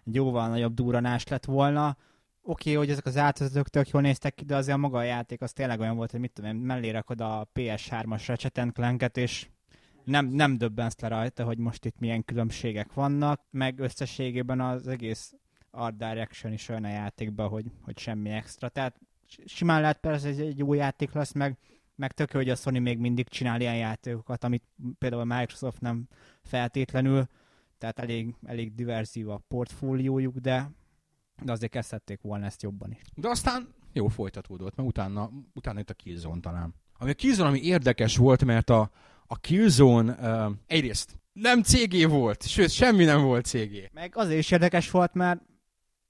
egy jóval nagyobb duranás lett volna. Oké, okay, hogy ezek az átvezetők tök jól néztek ki, de azért a maga a játék az tényleg olyan volt, hogy mit tudom én, mellé rakod a PS3-as Ratchet Clank-et, és nem, nem döbbensz le rajta, hogy most itt milyen különbségek vannak, meg összességében az egész art direction is olyan a játékban, hogy, hogy semmi extra. Tehát simán lehet persze, hogy egy jó játék lesz, meg, meg tök hogy a Sony még mindig csinál ilyen játékokat, amit például a Microsoft nem feltétlenül, tehát elég, elég diverzív a portfóliójuk, de, de azért kezdhették volna ezt jobban is. De aztán jó folytatódott, mert utána, utána itt a Killzone talán. Ami a Killzone, ami érdekes volt, mert a, a Killzone uh, egyrészt nem CG volt, sőt, semmi nem volt CG. Meg azért is érdekes volt, mert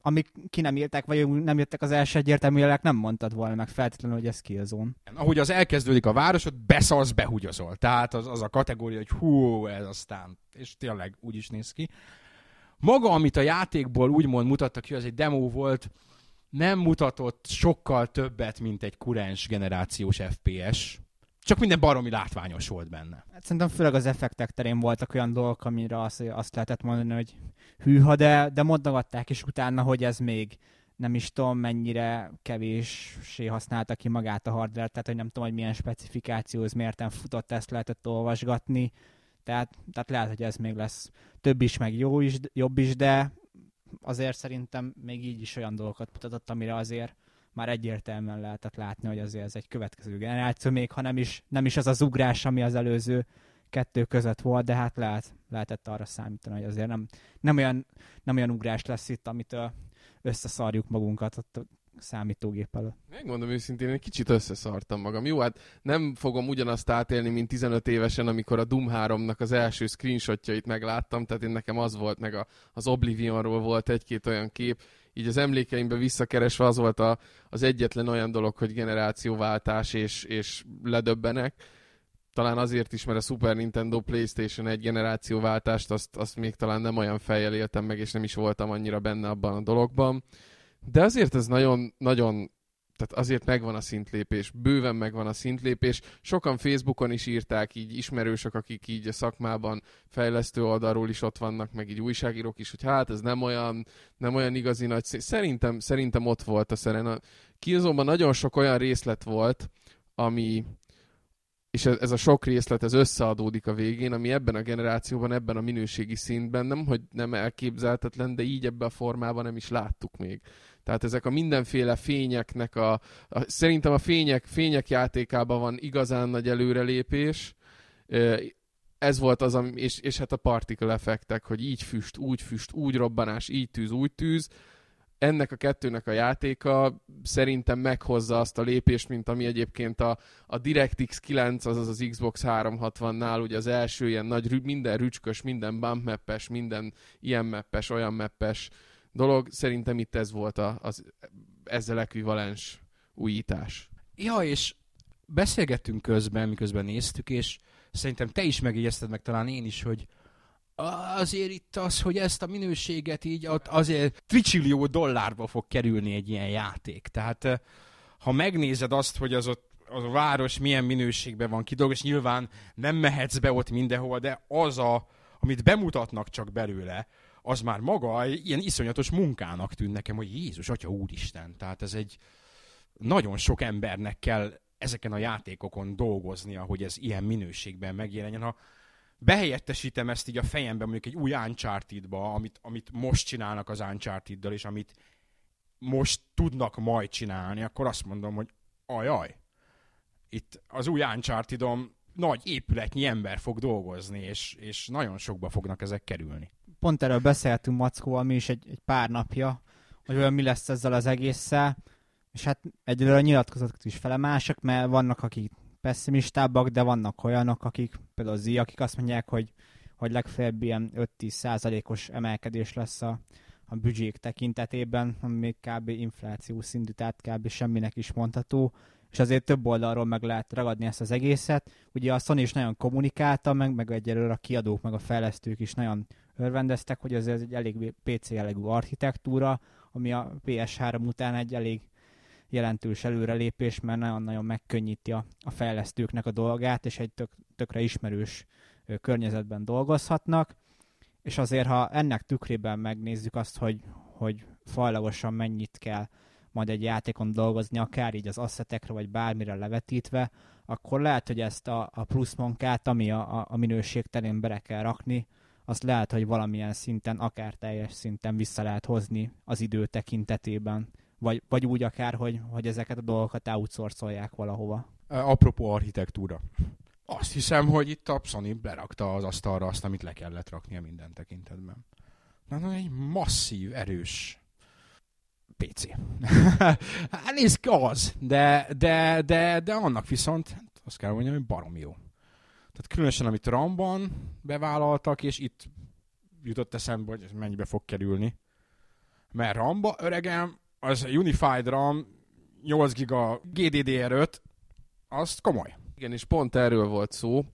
amik ki nem írták, vagy nem jöttek az első egyértelműjelek, nem mondtad volna meg feltétlenül, hogy ez Killzone. Ahogy az elkezdődik a városod, beszalsz, behugyozol. Tehát az, az a kategória, hogy hú, ez aztán, és tényleg úgy is néz ki. Maga, amit a játékból úgymond mutattak ki, az egy demo volt, nem mutatott sokkal többet, mint egy kurens generációs FPS csak minden baromi látványos volt benne. Hát szerintem főleg az effektek terén voltak olyan dolgok, amire azt, azt lehetett mondani, hogy hűha, de, de mondogatták is utána, hogy ez még nem is tudom, mennyire kevéssé használta ki magát a hardware, tehát hogy nem tudom, hogy milyen specifikációhoz mérten futott, ezt lehetett olvasgatni, tehát, tehát lehet, hogy ez még lesz több is, meg jó is, jobb is, de azért szerintem még így is olyan dolgokat mutatott, amire azért már egyértelműen lehetett látni, hogy azért ez egy következő generáció, még ha nem is, nem is az az ugrás, ami az előző kettő között volt, de hát lehet, lehetett arra számítani, hogy azért nem, nem, olyan, nem olyan ugrás lesz itt, amit összeszarjuk magunkat ott számítógép előtt. Megmondom őszintén, én kicsit összeszartam magam. Jó, hát nem fogom ugyanazt átélni, mint 15 évesen, amikor a Doom 3-nak az első screenshotjait megláttam, tehát én nekem az volt, meg a, az Oblivionról volt egy-két olyan kép, így az emlékeimbe visszakeresve az volt a, az egyetlen olyan dolog, hogy generációváltás és, és ledöbbenek. Talán azért is, mert a Super Nintendo Playstation egy generációváltást, azt, azt még talán nem olyan fejjel éltem meg, és nem is voltam annyira benne abban a dologban. De azért ez nagyon, nagyon tehát azért megvan a szintlépés, bőven megvan a szintlépés. Sokan Facebookon is írták, így ismerősök, akik így a szakmában fejlesztő oldalról is ott vannak, meg így újságírók is, hogy hát ez nem olyan, nem olyan igazi nagy szín. Szerintem, szerintem ott volt a Serena. Killzone-ban nagyon sok olyan részlet volt, ami, és ez, ez a sok részlet, ez összeadódik a végén, ami ebben a generációban, ebben a minőségi szintben nem, hogy nem elképzelhetetlen, de így ebben a formában nem is láttuk még. Tehát ezek a mindenféle fényeknek a, a szerintem a fények, fények játékában van igazán nagy előrelépés. Ez volt az, és, és hát a particle effektek, hogy így füst, úgy füst, úgy robbanás, így tűz, úgy tűz. Ennek a kettőnek a játéka szerintem meghozza azt a lépést, mint ami egyébként a, a DirectX 9, azaz az Xbox 360-nál, ugye az első ilyen nagy, minden rücskös, minden bump mappes, minden ilyen mappes, olyan mappes, dolog. Szerintem itt ez volt a, az ezzel ekvivalens újítás. Ja, és beszélgettünk közben, miközben néztük, és szerintem te is megjegyezted meg, talán én is, hogy azért itt az, hogy ezt a minőséget így azért tricsillió dollárba fog kerülni egy ilyen játék. Tehát ha megnézed azt, hogy az ott az a város milyen minőségben van kidolgozva, és nyilván nem mehetsz be ott mindenhol, de az a, amit bemutatnak csak belőle, az már maga ilyen iszonyatos munkának tűnt nekem, hogy Jézus, Atya Úristen. Tehát ez egy nagyon sok embernek kell ezeken a játékokon dolgoznia, hogy ez ilyen minőségben megjelenjen. Ha behelyettesítem ezt így a fejemben mondjuk egy új Uncharted-ba, amit, amit most csinálnak az uncharted és amit most tudnak majd csinálni, akkor azt mondom, hogy ajaj, itt az új uncharted nagy épületnyi ember fog dolgozni, és, és nagyon sokba fognak ezek kerülni. Pont erről beszéltünk Mackóval mi is egy, egy pár napja, hogy olyan mi lesz ezzel az egésszel, és hát egyelőre a nyilatkozatok is felemásak, mert vannak, akik pessimistábbak, de vannak olyanok, akik, például az akik azt mondják, hogy, hogy legfeljebb ilyen 5-10 százalékos emelkedés lesz a, a büdzsék tekintetében, ami még kb. infláció szintű, tehát kb. semminek is mondható. és azért több oldalról meg lehet ragadni ezt az egészet. Ugye a Sony is nagyon kommunikálta, meg, meg egyelőre a kiadók, meg a fejlesztők is nagyon örvendeztek, hogy ez egy elég PC jellegű architektúra, ami a PS3 után egy elég jelentős előrelépés, mert nagyon-nagyon megkönnyíti a, a fejlesztőknek a dolgát, és egy tök, tökre ismerős környezetben dolgozhatnak. És azért, ha ennek tükrében megnézzük azt, hogy, hogy fajlagosan mennyit kell majd egy játékon dolgozni, akár így az asszetekre, vagy bármire levetítve, akkor lehet, hogy ezt a, a plusz munkát, ami a, a, a minőség terén bele kell rakni, azt lehet, hogy valamilyen szinten, akár teljes szinten vissza lehet hozni az idő tekintetében. Vagy, vagy úgy akár, hogy, hogy ezeket a dolgokat outsourcolják valahova. Apropó architektúra. Azt hiszem, hogy itt a Sony berakta az asztalra azt, amit le kellett raknia minden tekintetben. Na, na egy masszív, erős PC. hát nézd ki az, de, de, de, de annak viszont hát azt kell mondjam, hogy barom jó. Tehát különösen, amit RAM-ban bevállaltak, és itt jutott eszembe, hogy ez mennyibe fog kerülni. Mert RAM-ba, öregem, az Unified RAM 8 giga GDDR5, az komoly. Igen, és pont erről volt szó,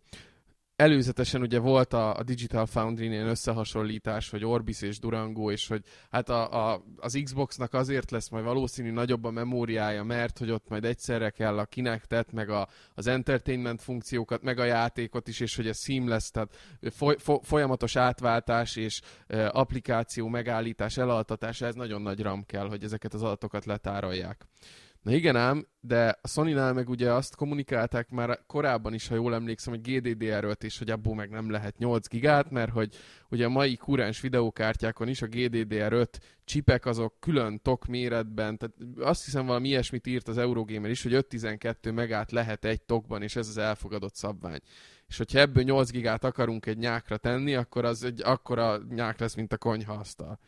előzetesen ugye volt a, a Digital Foundry-nél összehasonlítás, hogy Orbis és Durango, és hogy hát a, a, az Xboxnak azért lesz majd valószínű nagyobb a memóriája, mert hogy ott majd egyszerre kell a kinectet, meg a, az entertainment funkciókat, meg a játékot is, és hogy ez seamless, tehát foly, folyamatos átváltás és e, applikáció megállítás, elaltatás, ez nagyon nagy RAM kell, hogy ezeket az adatokat letárolják. Na igen ám, de a sony meg ugye azt kommunikálták már korábban is, ha jól emlékszem, hogy GDDR5 és hogy abból meg nem lehet 8 gigát, mert hogy ugye a mai kuráns videókártyákon is a GDDR5 csipek azok külön tok méretben, tehát azt hiszem valami ilyesmit írt az Eurogamer is, hogy 512 megát lehet egy tokban, és ez az elfogadott szabvány. És hogyha ebből 8 gigát akarunk egy nyákra tenni, akkor az egy akkora nyák lesz, mint a konyhaasztal.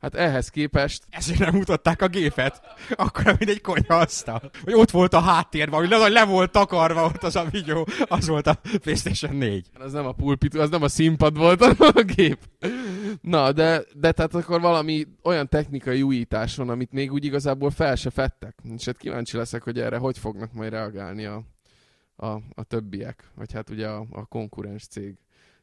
Hát ehhez képest... Ezért nem mutatták a gépet. Akkor, mint egy konyhaasztal. Hogy ott volt a háttérben, hogy le, le volt takarva ott az a videó. Az volt a PlayStation 4. Az nem a pulpit, az nem a színpad volt, hanem a gép. Na, de, de tehát akkor valami olyan technikai újítás van, amit még úgy igazából fel se fettek. És hát kíváncsi leszek, hogy erre hogy fognak majd reagálni a, a, a többiek, vagy hát ugye a, a konkurens cég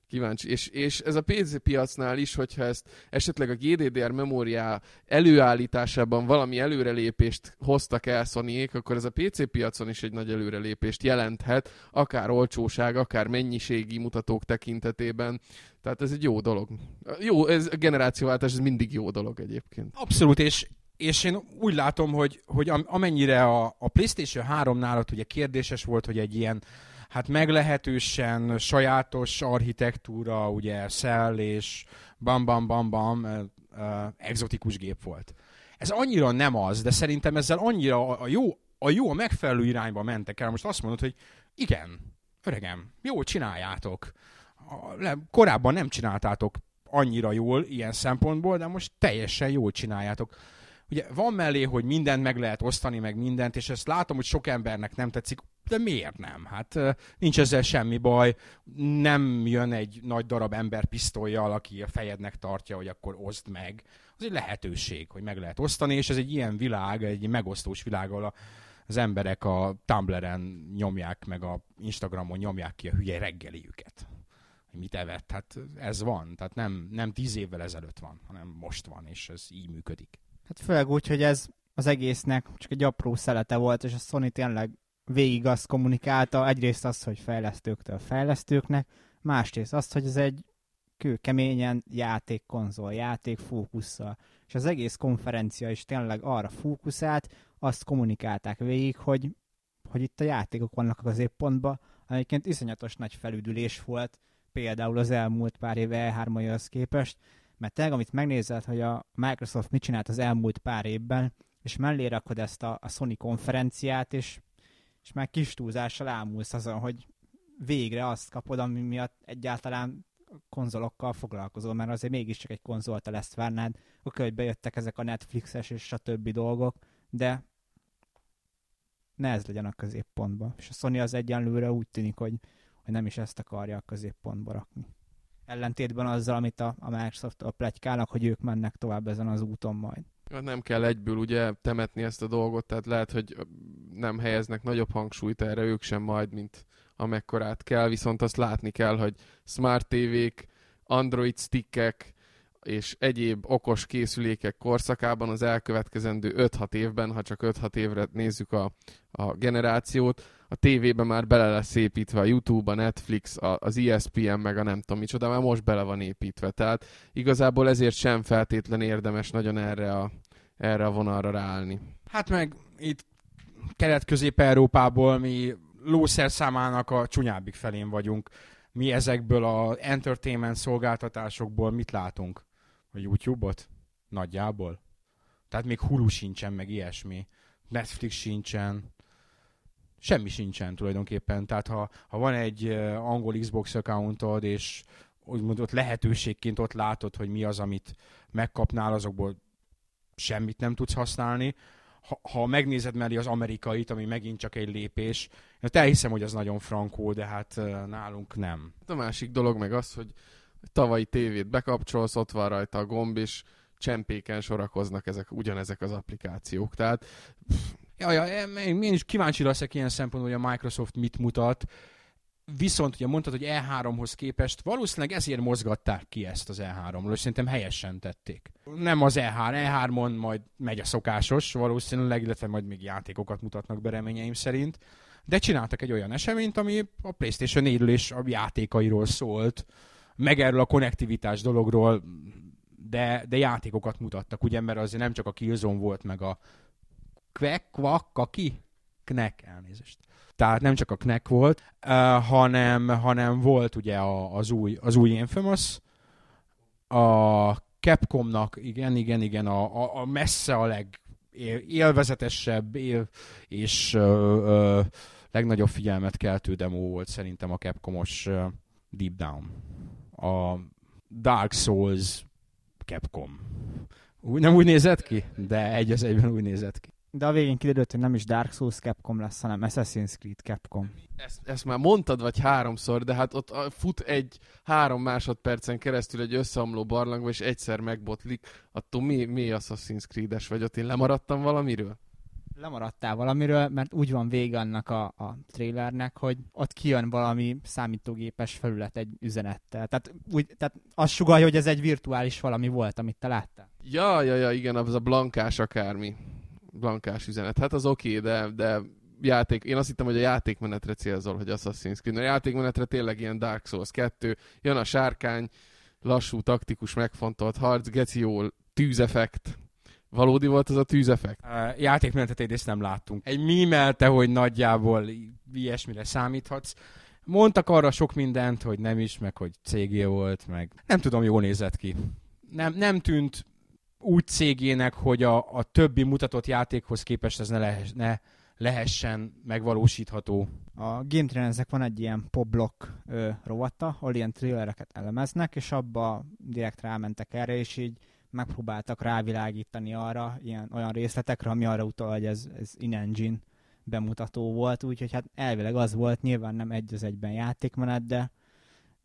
kíváncsi. És, és ez a PC piacnál is, hogyha ezt esetleg a GDDR memóriá előállításában valami előrelépést hoztak el sony akkor ez a PC piacon is egy nagy előrelépést jelenthet, akár olcsóság, akár mennyiségi mutatók tekintetében. Tehát ez egy jó dolog. Jó, ez a generációváltás, ez mindig jó dolog egyébként. Abszolút, és és én úgy látom, hogy, hogy amennyire a, a PlayStation 3-nál ugye kérdéses volt, hogy egy ilyen hát meglehetősen sajátos architektúra, ugye szell és bam bam bam bam uh, exotikus gép volt. Ez annyira nem az, de szerintem ezzel annyira a jó, a jó, a megfelelő irányba mentek el. Most azt mondod, hogy igen, öregem, jó, csináljátok. Korábban nem csináltátok annyira jól ilyen szempontból, de most teljesen jól csináljátok ugye van mellé, hogy mindent meg lehet osztani, meg mindent, és ezt látom, hogy sok embernek nem tetszik, de miért nem? Hát nincs ezzel semmi baj, nem jön egy nagy darab ember pisztolyjal, aki a fejednek tartja, hogy akkor oszd meg. Az egy lehetőség, hogy meg lehet osztani, és ez egy ilyen világ, egy megosztós világ, ahol az emberek a Tumblr-en nyomják, meg a Instagramon nyomják ki a hülye reggeliüket. Mit evett? Hát ez van. Tehát nem, nem tíz évvel ezelőtt van, hanem most van, és ez így működik. Hát főleg úgy, hogy ez az egésznek csak egy apró szelete volt, és a Sony tényleg végig azt kommunikálta, egyrészt az, hogy fejlesztőktől fejlesztőknek, másrészt azt, hogy ez egy kőkeményen játék, konzol, játék fókusszal. És az egész konferencia is tényleg arra fókuszált, azt kommunikálták végig, hogy, hogy itt a játékok vannak a középpontban, egyébként iszonyatos nagy felüdülés volt, például az elmúlt pár éve E3-hoz képest, mert tényleg, amit megnézed, hogy a Microsoft mit csinált az elmúlt pár évben, és mellé rakod ezt a, a Sony konferenciát, és, és már kis túlzással ámulsz azon, hogy végre azt kapod, ami miatt egyáltalán konzolokkal foglalkozol, mert azért mégiscsak egy konzolt lesz várnád, oké, hogy bejöttek ezek a Netflixes és a többi dolgok, de ne ez legyen a középpontban. És a Sony az egyenlőre úgy tűnik, hogy, hogy nem is ezt akarja a középpontba rakni ellentétben azzal, amit a, a Microsoft a plegykálnak, hogy ők mennek tovább ezen az úton majd. Nem kell egyből ugye temetni ezt a dolgot, tehát lehet, hogy nem helyeznek nagyobb hangsúlyt erre ők sem majd, mint amekkorát kell, viszont azt látni kell, hogy smart tévék, Android stickek, és egyéb okos készülékek korszakában az elkövetkezendő 5-6 évben, ha csak 5-6 évre nézzük a, a generációt, a tévében már bele lesz építve a YouTube, a Netflix, a, az ESPN, meg a nem tudom micsoda, már most bele van építve. Tehát igazából ezért sem feltétlen érdemes nagyon erre a, erre a vonalra ráállni. Hát meg itt Kelet-Közép-Európából mi lószer számának a csúnyábbik felén vagyunk. Mi ezekből a entertainment szolgáltatásokból mit látunk? A YouTube-ot? Nagyjából. Tehát még Hulu sincsen, meg ilyesmi. Netflix sincsen. Semmi sincsen tulajdonképpen. Tehát ha, ha van egy angol Xbox accountod, és úgymond ott lehetőségként ott látod, hogy mi az, amit megkapnál, azokból semmit nem tudsz használni. Ha, ha megnézed mellé az amerikait, ami megint csak egy lépés, én elhiszem, hogy az nagyon frankó, de hát nálunk nem. A másik dolog meg az, hogy tavalyi tévét bekapcsolsz, ott van rajta a gomb, és csempéken sorakoznak ezek, ugyanezek az applikációk. Tehát... Ja, ja, én, is kíváncsi leszek ilyen szempontból, hogy a Microsoft mit mutat. Viszont ugye mondtad, hogy E3-hoz képest valószínűleg ezért mozgatták ki ezt az E3-ról, és szerintem helyesen tették. Nem az E3, E3-on majd megy a szokásos valószínűleg, illetve majd még játékokat mutatnak be szerint, de csináltak egy olyan eseményt, ami a PlayStation 4 és a játékairól szólt, meg erről a konnektivitás dologról, de, de játékokat mutattak, ugye, mert azért nem csak a Killzone volt, meg a Quack, Quack, Kaki? Knek, elnézést. Tehát nem csak a Knek volt, uh, hanem, hanem volt ugye a, az, új, az új Infamous, a Capcomnak, igen, igen, igen, a, a, a messze a leg élvezetesebb él, és uh, uh, legnagyobb figyelmet keltő demo volt szerintem a Capcomos uh, Deep Down a Dark Souls Capcom. Úgy, nem úgy nézett ki? De egy az egyben úgy nézett ki. De a végén kiderült, hogy nem is Dark Souls Capcom lesz, hanem Assassin's Creed Capcom. Ezt, ezt már mondtad vagy háromszor, de hát ott fut egy három másodpercen keresztül egy összeomló barlangba, és egyszer megbotlik. Attól mi, mi Assassin's Creed-es vagy? Ott én lemaradtam valamiről? lemaradtál valamiről, mert úgy van vége annak a, a trailernek, hogy ott kijön valami számítógépes felület egy üzenettel. Tehát, úgy, tehát azt sugalja, hogy ez egy virtuális valami volt, amit te láttál. Ja, ja, ja, igen, az a blankás akármi. Blankás üzenet. Hát az oké, okay, de, de játék, én azt hittem, hogy a játékmenetre célzol, hogy Assassin's Creed. A játékmenetre tényleg ilyen Dark Souls 2, jön a sárkány, lassú, taktikus, megfontolt harc, geci jól, tűzeffekt, Valódi volt az a tűzeffekt? Uh, játékmenetet egyrészt nem láttunk. Egy mímelte, hogy nagyjából ilyesmire számíthatsz. Mondtak arra sok mindent, hogy nem is, meg hogy cégé volt, meg nem tudom, jól nézett ki. Nem, nem tűnt úgy cégének, hogy a, a többi mutatott játékhoz képest ez ne, lehess, ne lehessen megvalósítható. A Game Trainersnek van egy ilyen poblok rovatta, ahol ilyen thrillereket elemeznek, és abba direkt rámentek erre, és így megpróbáltak rávilágítani arra, ilyen, olyan részletekre, ami arra utal, hogy ez, ez in-engine bemutató volt, úgyhogy hát elvileg az volt, nyilván nem egy az egyben játékmenet, de,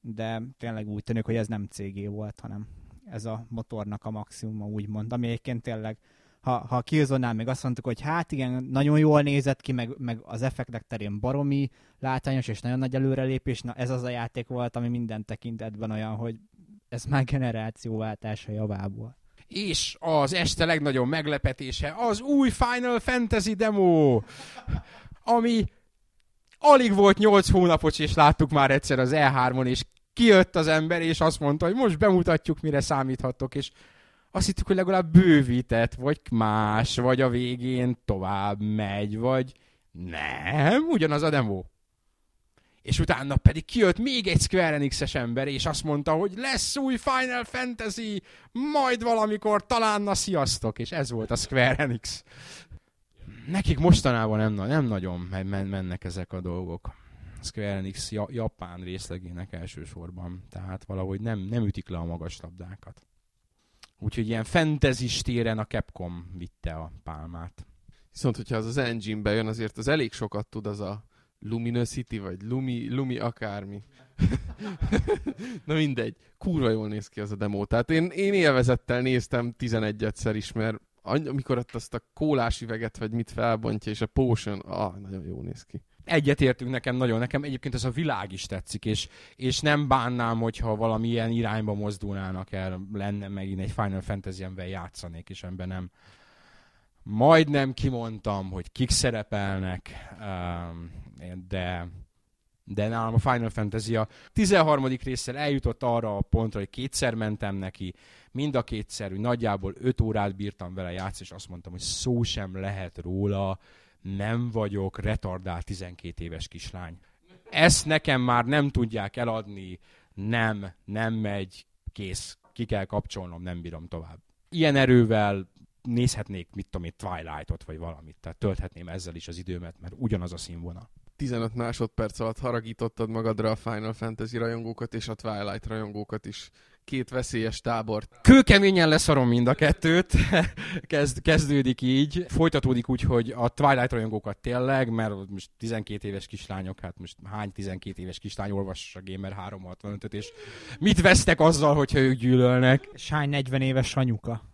de tényleg úgy tűnik, hogy ez nem CG volt, hanem ez a motornak a maximuma, úgymond, ami egyébként tényleg ha, ha a killzone még azt mondtuk, hogy hát igen, nagyon jól nézett ki, meg, meg az effektek terén baromi látványos, és nagyon nagy előrelépés, na ez az a játék volt, ami minden tekintetben olyan, hogy ez már generációváltása javából. És az este legnagyobb meglepetése az új Final Fantasy demo, ami alig volt 8 hónapos, és láttuk már egyszer az E3-on, és kijött az ember, és azt mondta, hogy most bemutatjuk, mire számíthatok, és azt hittük, hogy legalább bővített, vagy más, vagy a végén tovább megy, vagy nem, ugyanaz a demo és utána pedig kijött még egy Square Enix-es ember, és azt mondta, hogy lesz új Final Fantasy, majd valamikor talán na sziasztok, és ez volt a Square Enix. Nekik mostanában nem, nem nagyon mennek ezek a dolgok. Square Enix japán részlegének elsősorban, tehát valahogy nem, nem ütik le a magas labdákat. Úgyhogy ilyen fantasy téren a Capcom vitte a pálmát. Viszont, hogyha az az engine bejön, azért az elég sokat tud az a Luminosity, vagy Lumi, Lumi akármi. Na mindegy. Kurva jól néz ki az a demo. Tehát én, én élvezettel néztem 11 szer is, mert amikor ott azt a kólás üveget, vagy mit felbontja, és a potion, ah, nagyon jó néz ki. Egyetértünk nekem nagyon, nekem egyébként ez a világ is tetszik, és, és nem bánnám, hogyha valamilyen irányba mozdulnának el, lenne megint egy Final fantasy amivel játszanék, és ebben nem majdnem kimondtam, hogy kik szerepelnek, um, de de nálam a Final Fantasy a 13. résszel eljutott arra a pontra, hogy kétszer mentem neki, mind a kétszer, hogy nagyjából 5 órát bírtam vele játszani, és azt mondtam, hogy szó sem lehet róla, nem vagyok retardált 12 éves kislány. Ezt nekem már nem tudják eladni, nem, nem megy, kész, ki kell kapcsolnom, nem bírom tovább. Ilyen erővel nézhetnék, mit tudom én, Twilight-ot, vagy valamit, tehát tölthetném ezzel is az időmet, mert ugyanaz a színvonal. 15 másodperc alatt haragítottad magadra a Final Fantasy rajongókat és a Twilight rajongókat is. Két veszélyes tábort. Kőkeményen leszarom mind a kettőt. Kezd, kezdődik így. Folytatódik úgy, hogy a Twilight rajongókat tényleg, mert most 12 éves kislányok, hát most hány 12 éves kislány olvassa a Gamer 365-öt, és mit vesztek azzal, hogyha ők gyűlölnek? És hány 40 éves anyuka?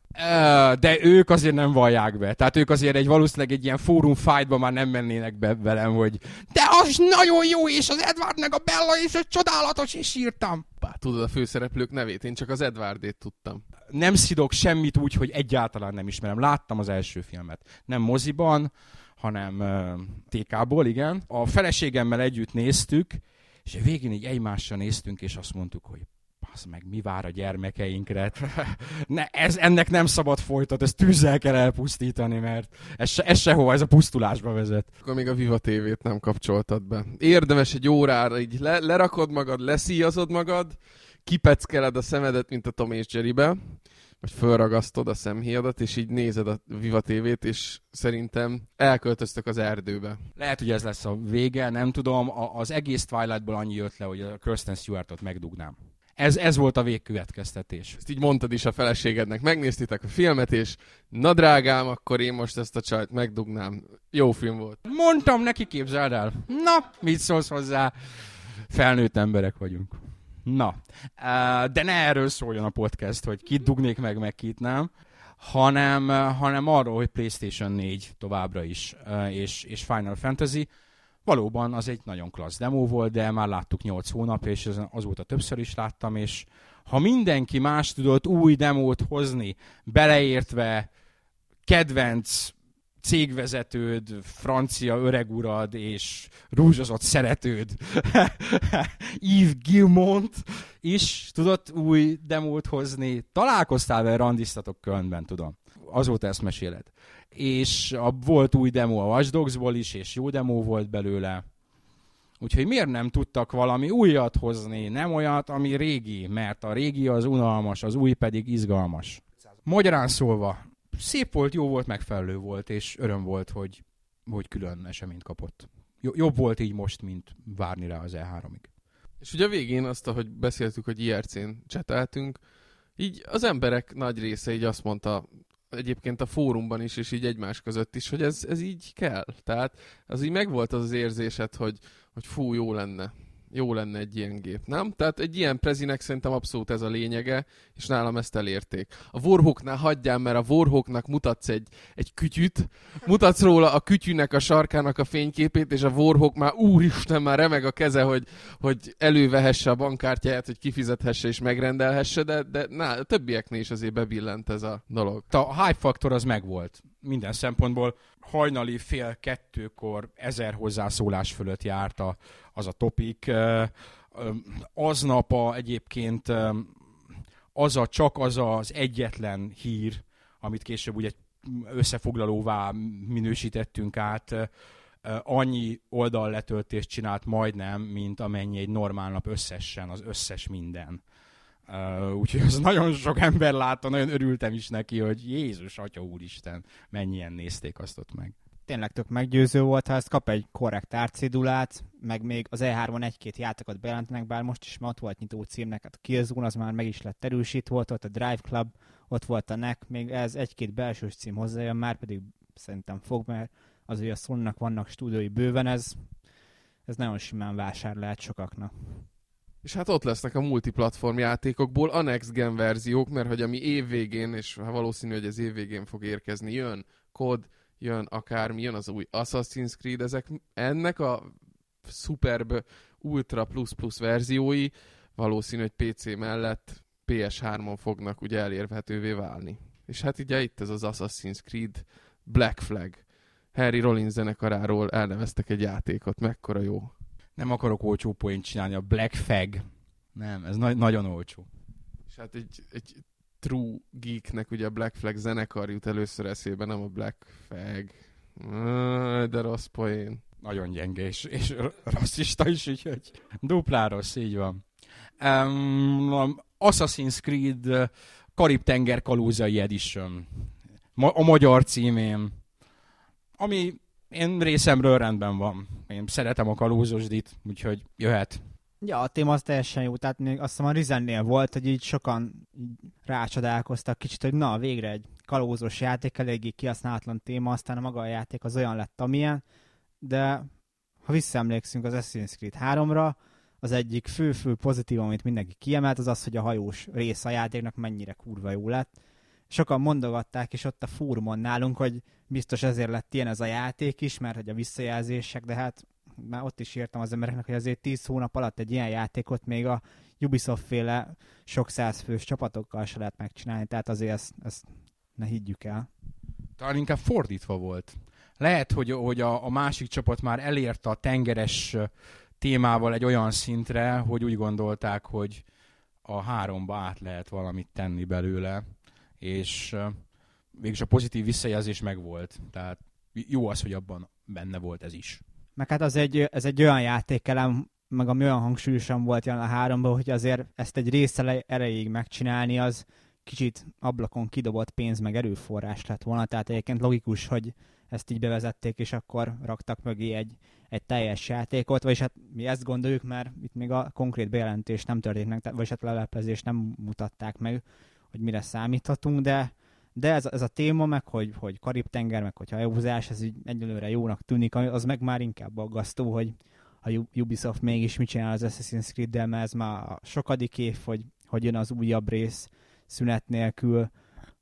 De ők azért nem vallják be. Tehát ők azért egy valószínűleg egy ilyen fórum fightba már nem mennének be velem, hogy de az nagyon jó, és az Edward meg a Bella, és az csodálatos, és írtam. Bár tudod a főszereplők nevét, én csak az Edwardét tudtam. Nem szidok semmit úgy, hogy egyáltalán nem ismerem. Láttam az első filmet. Nem moziban, hanem uh, TK-ból, igen. A feleségemmel együtt néztük, és végén így egymással néztünk, és azt mondtuk, hogy az meg mi vár a gyermekeinkre. ne, ez, ennek nem szabad folytat, ezt tűzzel kell elpusztítani, mert ez, se, ez sehova, ez a pusztulásba vezet. Akkor még a Viva TV-t nem kapcsoltad be. Érdemes egy órára, így le, lerakod magad, leszíjazod magad, kipeckeled a szemedet, mint a Tom és Jerrybe, vagy fölragasztod a szemhéjadat, és így nézed a Viva TV-t, és szerintem elköltöztök az erdőbe. Lehet, hogy ez lesz a vége, nem tudom. A, az egész Twilightból annyi jött le, hogy a Kirsten Stewartot megdugnám ez, ez volt a végkövetkeztetés. Ezt így mondtad is a feleségednek. Megnéztétek a filmet, és na drágám, akkor én most ezt a csajt megdugnám. Jó film volt. Mondtam neki, képzeld el. Na, mit szólsz hozzá? Felnőtt emberek vagyunk. Na, de ne erről szóljon a podcast, hogy kit dugnék meg, meg kit nem, hanem, hanem arról, hogy PlayStation 4 továbbra is, és, és Final Fantasy valóban az egy nagyon klassz demo volt, de már láttuk 8 hónap, és azóta többször is láttam, és ha mindenki más tudott új demót hozni, beleértve kedvenc cégvezetőd, francia öregurad és rúzsozott szeretőd Yves Gilmont is tudott új demót hozni. Találkoztál vele, randiztatok Kölnben, tudom. Azóta ezt meséled és a, volt új demo a Watch Dogs-ból is, és jó demo volt belőle. Úgyhogy miért nem tudtak valami újat hozni, nem olyat, ami régi, mert a régi az unalmas, az új pedig izgalmas. Magyarán szólva, szép volt, jó volt, megfelelő volt, és öröm volt, hogy, hogy külön eseményt kapott. Jobb volt így most, mint várni rá az E3-ig. És ugye a végén azt, ahogy beszéltük, hogy IRC-n cseteltünk, így az emberek nagy része így azt mondta, egyébként a fórumban is, és így egymás között is, hogy ez, ez így kell. Tehát az így megvolt az az érzésed, hogy, hogy fú, jó lenne jó lenne egy ilyen gép, nem? Tehát egy ilyen prezinek szerintem abszolút ez a lényege, és nálam ezt elérték. A Warhawknál hagyjál, mert a Warhawknak mutatsz egy, egy kütyüt, mutatsz róla a kütyűnek a sarkának a fényképét, és a Warhawk már úristen, már remeg a keze, hogy, hogy elővehesse a bankkártyáját, hogy kifizethesse és megrendelhesse, de, de na, a többieknél is azért bebillent ez a dolog. A hype faktor az megvolt minden szempontból hajnali fél kettőkor ezer hozzászólás fölött járt a, az a topik. Aznap a, egyébként az a, csak az az egyetlen hír, amit később ugye összefoglalóvá minősítettünk át, annyi oldalletöltést csinált majdnem, mint amennyi egy normál nap összesen, az összes minden. Uh, úgyhogy az nagyon sok ember látta, nagyon örültem is neki, hogy Jézus, Atya Úristen, mennyien nézték azt ott meg. Tényleg tök meggyőző volt, ha ezt kap egy korrekt árcédulát, meg még az E3-on egy-két játékot bejelentenek, bár most is ott volt nyitó címnek, hát a Killzone az már meg is lett erősít, volt ott a Drive Club, ott volt a NEC, még ez egy-két belsős cím hozzájön, már pedig szerintem fog, mert azért a sony vannak stúdiói bőven, ez, ez nagyon simán vásár lehet sokaknak. És hát ott lesznek a multiplatform játékokból a Next Gen verziók, mert hogy ami évvégén, és valószínű, hogy az évvégén fog érkezni, jön kod, jön akármi, jön az új Assassin's Creed, ezek ennek a Superb Ultra Plus Plus verziói valószínű, hogy PC mellett PS3-on fognak ugye elérhetővé válni. És hát ugye itt ez az Assassin's Creed Black Flag. Harry Rollins zenekaráról elneveztek egy játékot, mekkora jó. Nem akarok olcsó poént csinálni, a Black Flag. Nem, ez na- nagyon olcsó. És hát egy, egy true geeknek ugye a Black Flag zenekar jut először eszébe, nem a Black Flag. De rossz poén. Nagyon gyenge, és, és rasszista is, úgyhogy duplá rossz, így van. Um, Assassin's Creed Karib-tenger kalózai edition. Ma- a magyar címén. Ami én részemről rendben van. Én szeretem a kalózosdit, úgyhogy jöhet. Ja, a téma az teljesen jó, tehát még azt hiszem a Rizennél volt, hogy így sokan rácsodálkoztak kicsit, hogy na, végre egy kalózos játék, eléggé kihasználatlan téma, aztán a maga a játék az olyan lett, amilyen, de ha visszaemlékszünk az Assassin's Creed 3-ra, az egyik fő-fő pozitív, amit mindenki kiemelt, az az, hogy a hajós rész a játéknak mennyire kurva jó lett. Sokan mondogatták is ott a fórumon nálunk, hogy biztos ezért lett ilyen ez a játék is, mert hogy a visszajelzések, de hát már ott is írtam az embereknek, hogy azért 10 hónap alatt egy ilyen játékot még a Ubisoft féle sok száz fős csapatokkal se lehet megcsinálni, tehát azért ezt, ezt ne higgyük el. Talán inkább fordítva volt. Lehet, hogy, hogy a, a másik csapat már elérte a tengeres témával egy olyan szintre, hogy úgy gondolták, hogy a háromba át lehet valamit tenni belőle, és végülis a pozitív visszajelzés megvolt. Tehát jó az, hogy abban benne volt ez is. Meg hát az egy, ez egy olyan játékelem, meg ami olyan hangsúlyosan volt jelen a háromban, hogy azért ezt egy része erejéig megcsinálni, az kicsit ablakon kidobott pénz meg erőforrás lett volna, tehát egyébként logikus, hogy ezt így bevezették, és akkor raktak mögé egy, egy teljes játékot, vagyis hát mi ezt gondoljuk, mert itt még a konkrét bejelentés nem történt meg, vagyis hát leleplezést nem mutatták meg, hogy mire számíthatunk, de, de ez, ez a téma, meg hogy, hogy Karib-tenger, meg hogy hajózás, ez így egyelőre jónak tűnik, az meg már inkább aggasztó, hogy a Ubisoft mégis mit csinál az Assassin's Creed-del, mert ez már a sokadik év, hogy, hogy jön az újabb rész szünet nélkül,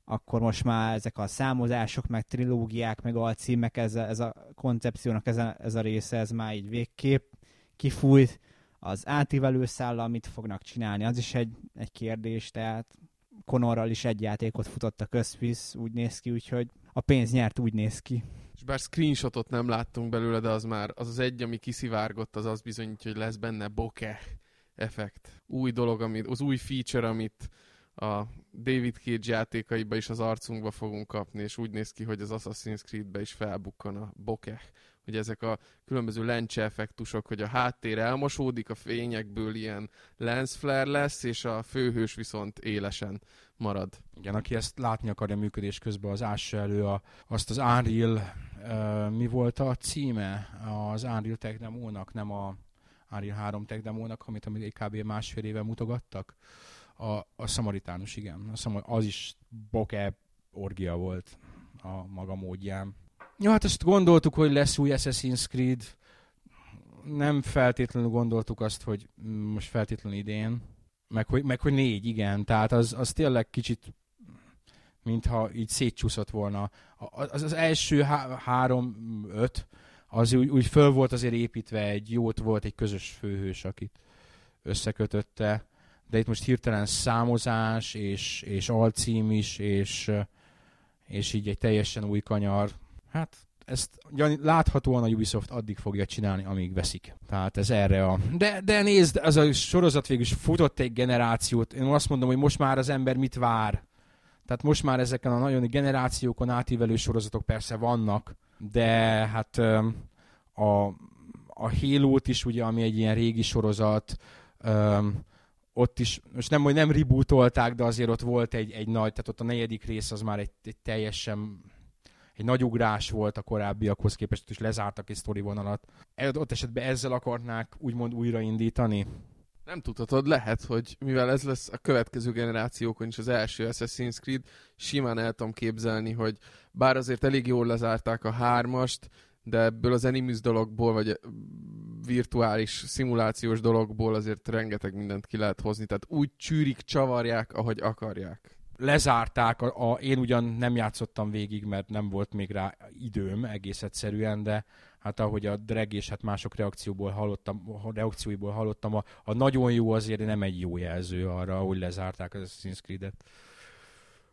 akkor most már ezek a számozások, meg trilógiák, meg alcímek, ez a, ez a koncepciónak ez a, ez a része, ez már így végképp kifújt. Az átívelő szállal amit fognak csinálni, az is egy, egy kérdés, tehát Konorral is egy játékot futott a közfisz, úgy néz ki, úgyhogy a pénz nyert úgy néz ki. És bár screenshotot nem láttunk belőle, de az már az az egy, ami kiszivárgott, az az bizonyítja, hogy lesz benne bokeh effekt. Új dolog, amit, az új feature, amit a David Cage játékaiba is az arcunkba fogunk kapni, és úgy néz ki, hogy az Assassin's Creed-be is felbukkan a bokeh. Hogy ezek a különböző lencse effektusok, hogy a háttér elmosódik, a fényekből ilyen lens flare lesz, és a főhős viszont élesen marad. Igen, aki ezt látni akarja működés közben, az ássa elő a, azt az Unreal, uh, mi volt a címe az Unreal Tech Demo-nak, nem a Unreal 3 Tech Demo-nak, amit, amit kb. másfél éve mutogattak a, a szamaritánus, igen. A szamar, az is boke orgia volt a maga módján. Jó, hát azt gondoltuk, hogy lesz új Assassin's Creed. Nem feltétlenül gondoltuk azt, hogy most feltétlenül idén. Meg hogy, meg hogy négy, igen. Tehát az, az tényleg kicsit mintha így szétcsúszott volna. Az, az első há- három, öt, az úgy, úgy föl volt azért építve, egy jót volt egy közös főhős, akit összekötötte de itt most hirtelen számozás, és, és alcím is, és, és így egy teljesen új kanyar. Hát ezt láthatóan a Ubisoft addig fogja csinálni, amíg veszik. Tehát ez erre a... De, de nézd, az a sorozat végül is futott egy generációt. Én azt mondom, hogy most már az ember mit vár. Tehát most már ezeken a nagyon generációkon átívelő sorozatok persze vannak, de hát a, a Halo-t is ugye, ami egy ilyen régi sorozat, ott is, most nem, hogy nem rebootolták, de azért ott volt egy, egy nagy, tehát ott a negyedik rész az már egy, egy teljesen egy nagy ugrás volt a korábbiakhoz képest, és lezártak egy sztori vonalat. Ott esetben ezzel akarnák úgymond újraindítani? Nem tudhatod, lehet, hogy mivel ez lesz a következő generációkon is az első Assassin's Creed, simán el tudom képzelni, hogy bár azért elég jól lezárták a hármast, de ebből az Animus dologból, vagy virtuális, szimulációs dologból azért rengeteg mindent ki lehet hozni, tehát úgy csűrik, csavarják, ahogy akarják lezárták, a, a, én ugyan nem játszottam végig, mert nem volt még rá időm egész egyszerűen, de hát ahogy a drag és hát mások reakcióból hallottam, a reakcióiból hallottam, a, a nagyon jó azért nem egy jó jelző arra, hogy lezárták az Assassin's Creed-et.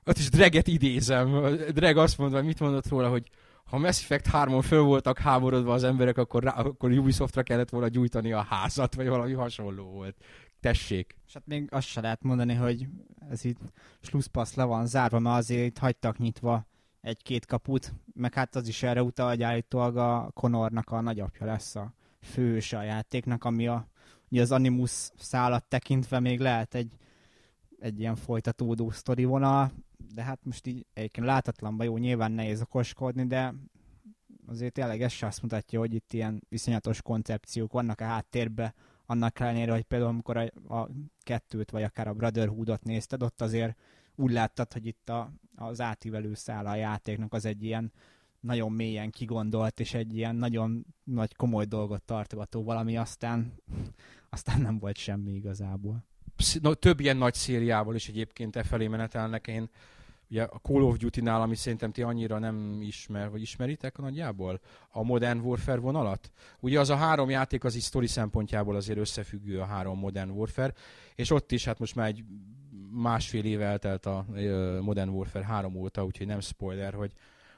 Ott is Draget idézem. Drag azt mondta, mit mondott róla, hogy ha Mass Effect 3-on föl voltak háborodva az emberek, akkor, rá, akkor Ubisoftra kellett volna gyújtani a házat, vagy valami hasonló volt. Tessék. És hát még azt se lehet mondani, hogy ez itt slusszpassz le van zárva, mert azért itt hagytak nyitva egy-két kaput, meg hát az is erre utal, hogy állítólag a Conornak a nagyapja lesz a fős a játéknak, ami a, ugye az Animus szállat tekintve még lehet egy, egy ilyen folytatódó sztori vonal, de hát most így egyébként látatlanban jó, nyilván nehéz okoskodni, de azért tényleg ez se azt mutatja, hogy itt ilyen viszonyatos koncepciók vannak a háttérben, annak ellenére, hogy például amikor a, a kettőt, vagy akár a Brotherhoodot nézted, ott azért úgy láttad, hogy itt a, az átívelő szála a játéknak az egy ilyen nagyon mélyen kigondolt, és egy ilyen nagyon nagy komoly dolgot tartogató valami, aztán, aztán nem volt semmi igazából. Több ilyen nagy szériával is egyébként e felé menetelnek. Én ugye a Call of Duty-nál, ami szerintem ti annyira nem ismer, vagy ismeritek nagyjából, a Modern Warfare vonalat. Ugye az a három játék az is sztori szempontjából azért összefüggő a három Modern Warfare, és ott is hát most már egy másfél éve eltelt a Modern Warfare 3 óta, úgyhogy nem spoiler, hogy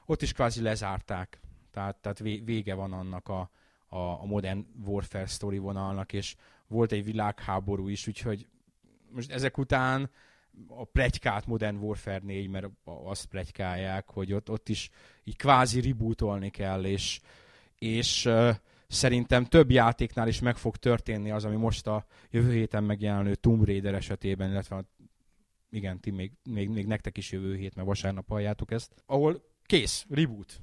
ott is kvázi lezárták. Tehát, tehát vége van annak a, a, a Modern Warfare sztori vonalnak, és volt egy világháború is, úgyhogy most ezek után a plegykát Modern Warfare 4, mert azt plegykálják, hogy ott, ott is így kvázi rebootolni kell, és, és szerintem több játéknál is meg fog történni az, ami most a jövő héten megjelenő Tomb Raider esetében, illetve a, igen, ti még, még, még nektek is jövő hét, mert vasárnap halljátok ezt, ahol kész, reboot.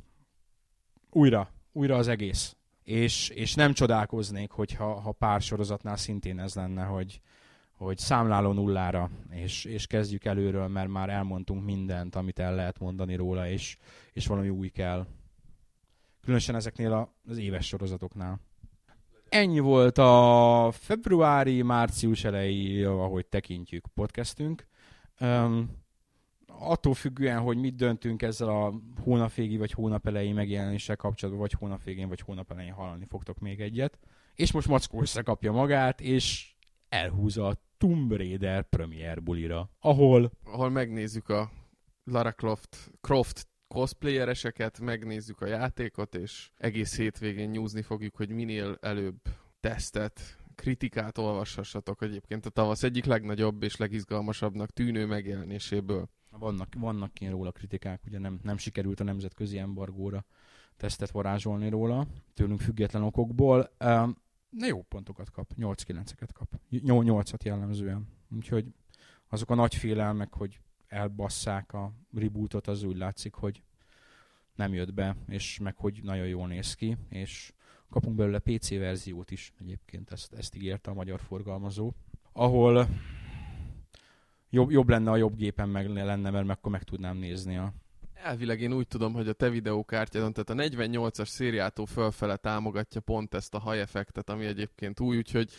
Újra, újra az egész. És, és nem csodálkoznék, hogyha ha pár sorozatnál szintén ez lenne, hogy, hogy számláló nullára, és, és kezdjük előről, mert már elmondtunk mindent, amit el lehet mondani róla, és, és valami új kell. Különösen ezeknél az éves sorozatoknál. Ennyi volt a februári, március elejé, ahogy tekintjük podcastünk. Um, attól függően, hogy mit döntünk ezzel a hónapvégi vagy hónap elejé megjelenéssel kapcsolatban, vagy hónap végén, vagy hónap elején hallani fogtok még egyet. És most Mackó összekapja magát, és elhúzza a Tomb Raider premier bulira, ahol... Ahol megnézzük a Lara Croft, Croft cosplayereseket, megnézzük a játékot, és egész hétvégén nyúzni fogjuk, hogy minél előbb tesztet, kritikát olvashassatok egyébként a tavasz egyik legnagyobb és legizgalmasabbnak tűnő megjelenéséből. Vannak, vannak ilyen róla kritikák, ugye nem, nem sikerült a nemzetközi embargóra tesztet varázsolni róla, tőlünk független okokból. Na jó pontokat kap, 8-9-eket kap. 8-at jellemzően. Úgyhogy azok a nagy félelmek, hogy elbasszák a rebootot, az úgy látszik, hogy nem jött be, és meg hogy nagyon jól néz ki, és kapunk belőle PC verziót is egyébként, ezt, ezt ígérte a magyar forgalmazó, ahol jobb, jobb lenne a jobb gépen meg lenne, mert akkor meg tudnám nézni a Elvileg én úgy tudom, hogy a te videókártyádon, tehát a 48-as szériától fölfele támogatja pont ezt a hajeffektet, ami egyébként új, úgyhogy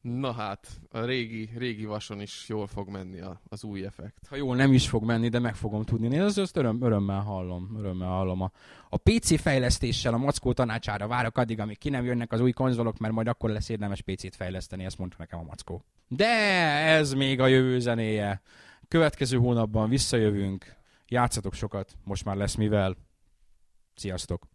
na hát, a régi, régi vason is jól fog menni a, az új effekt. Ha jól nem is fog menni, de meg fogom tudni nézni, az azt öröm, örömmel hallom, örömmel hallom. A, a PC fejlesztéssel a Mackó tanácsára várok addig, amíg ki nem jönnek az új konzolok, mert majd akkor lesz érdemes PC-t fejleszteni, ezt mondta nekem a Mackó. De ez még a jövő zenéje. Következő hónapban visszajövünk, Játszatok sokat, most már lesz mivel. Sziasztok!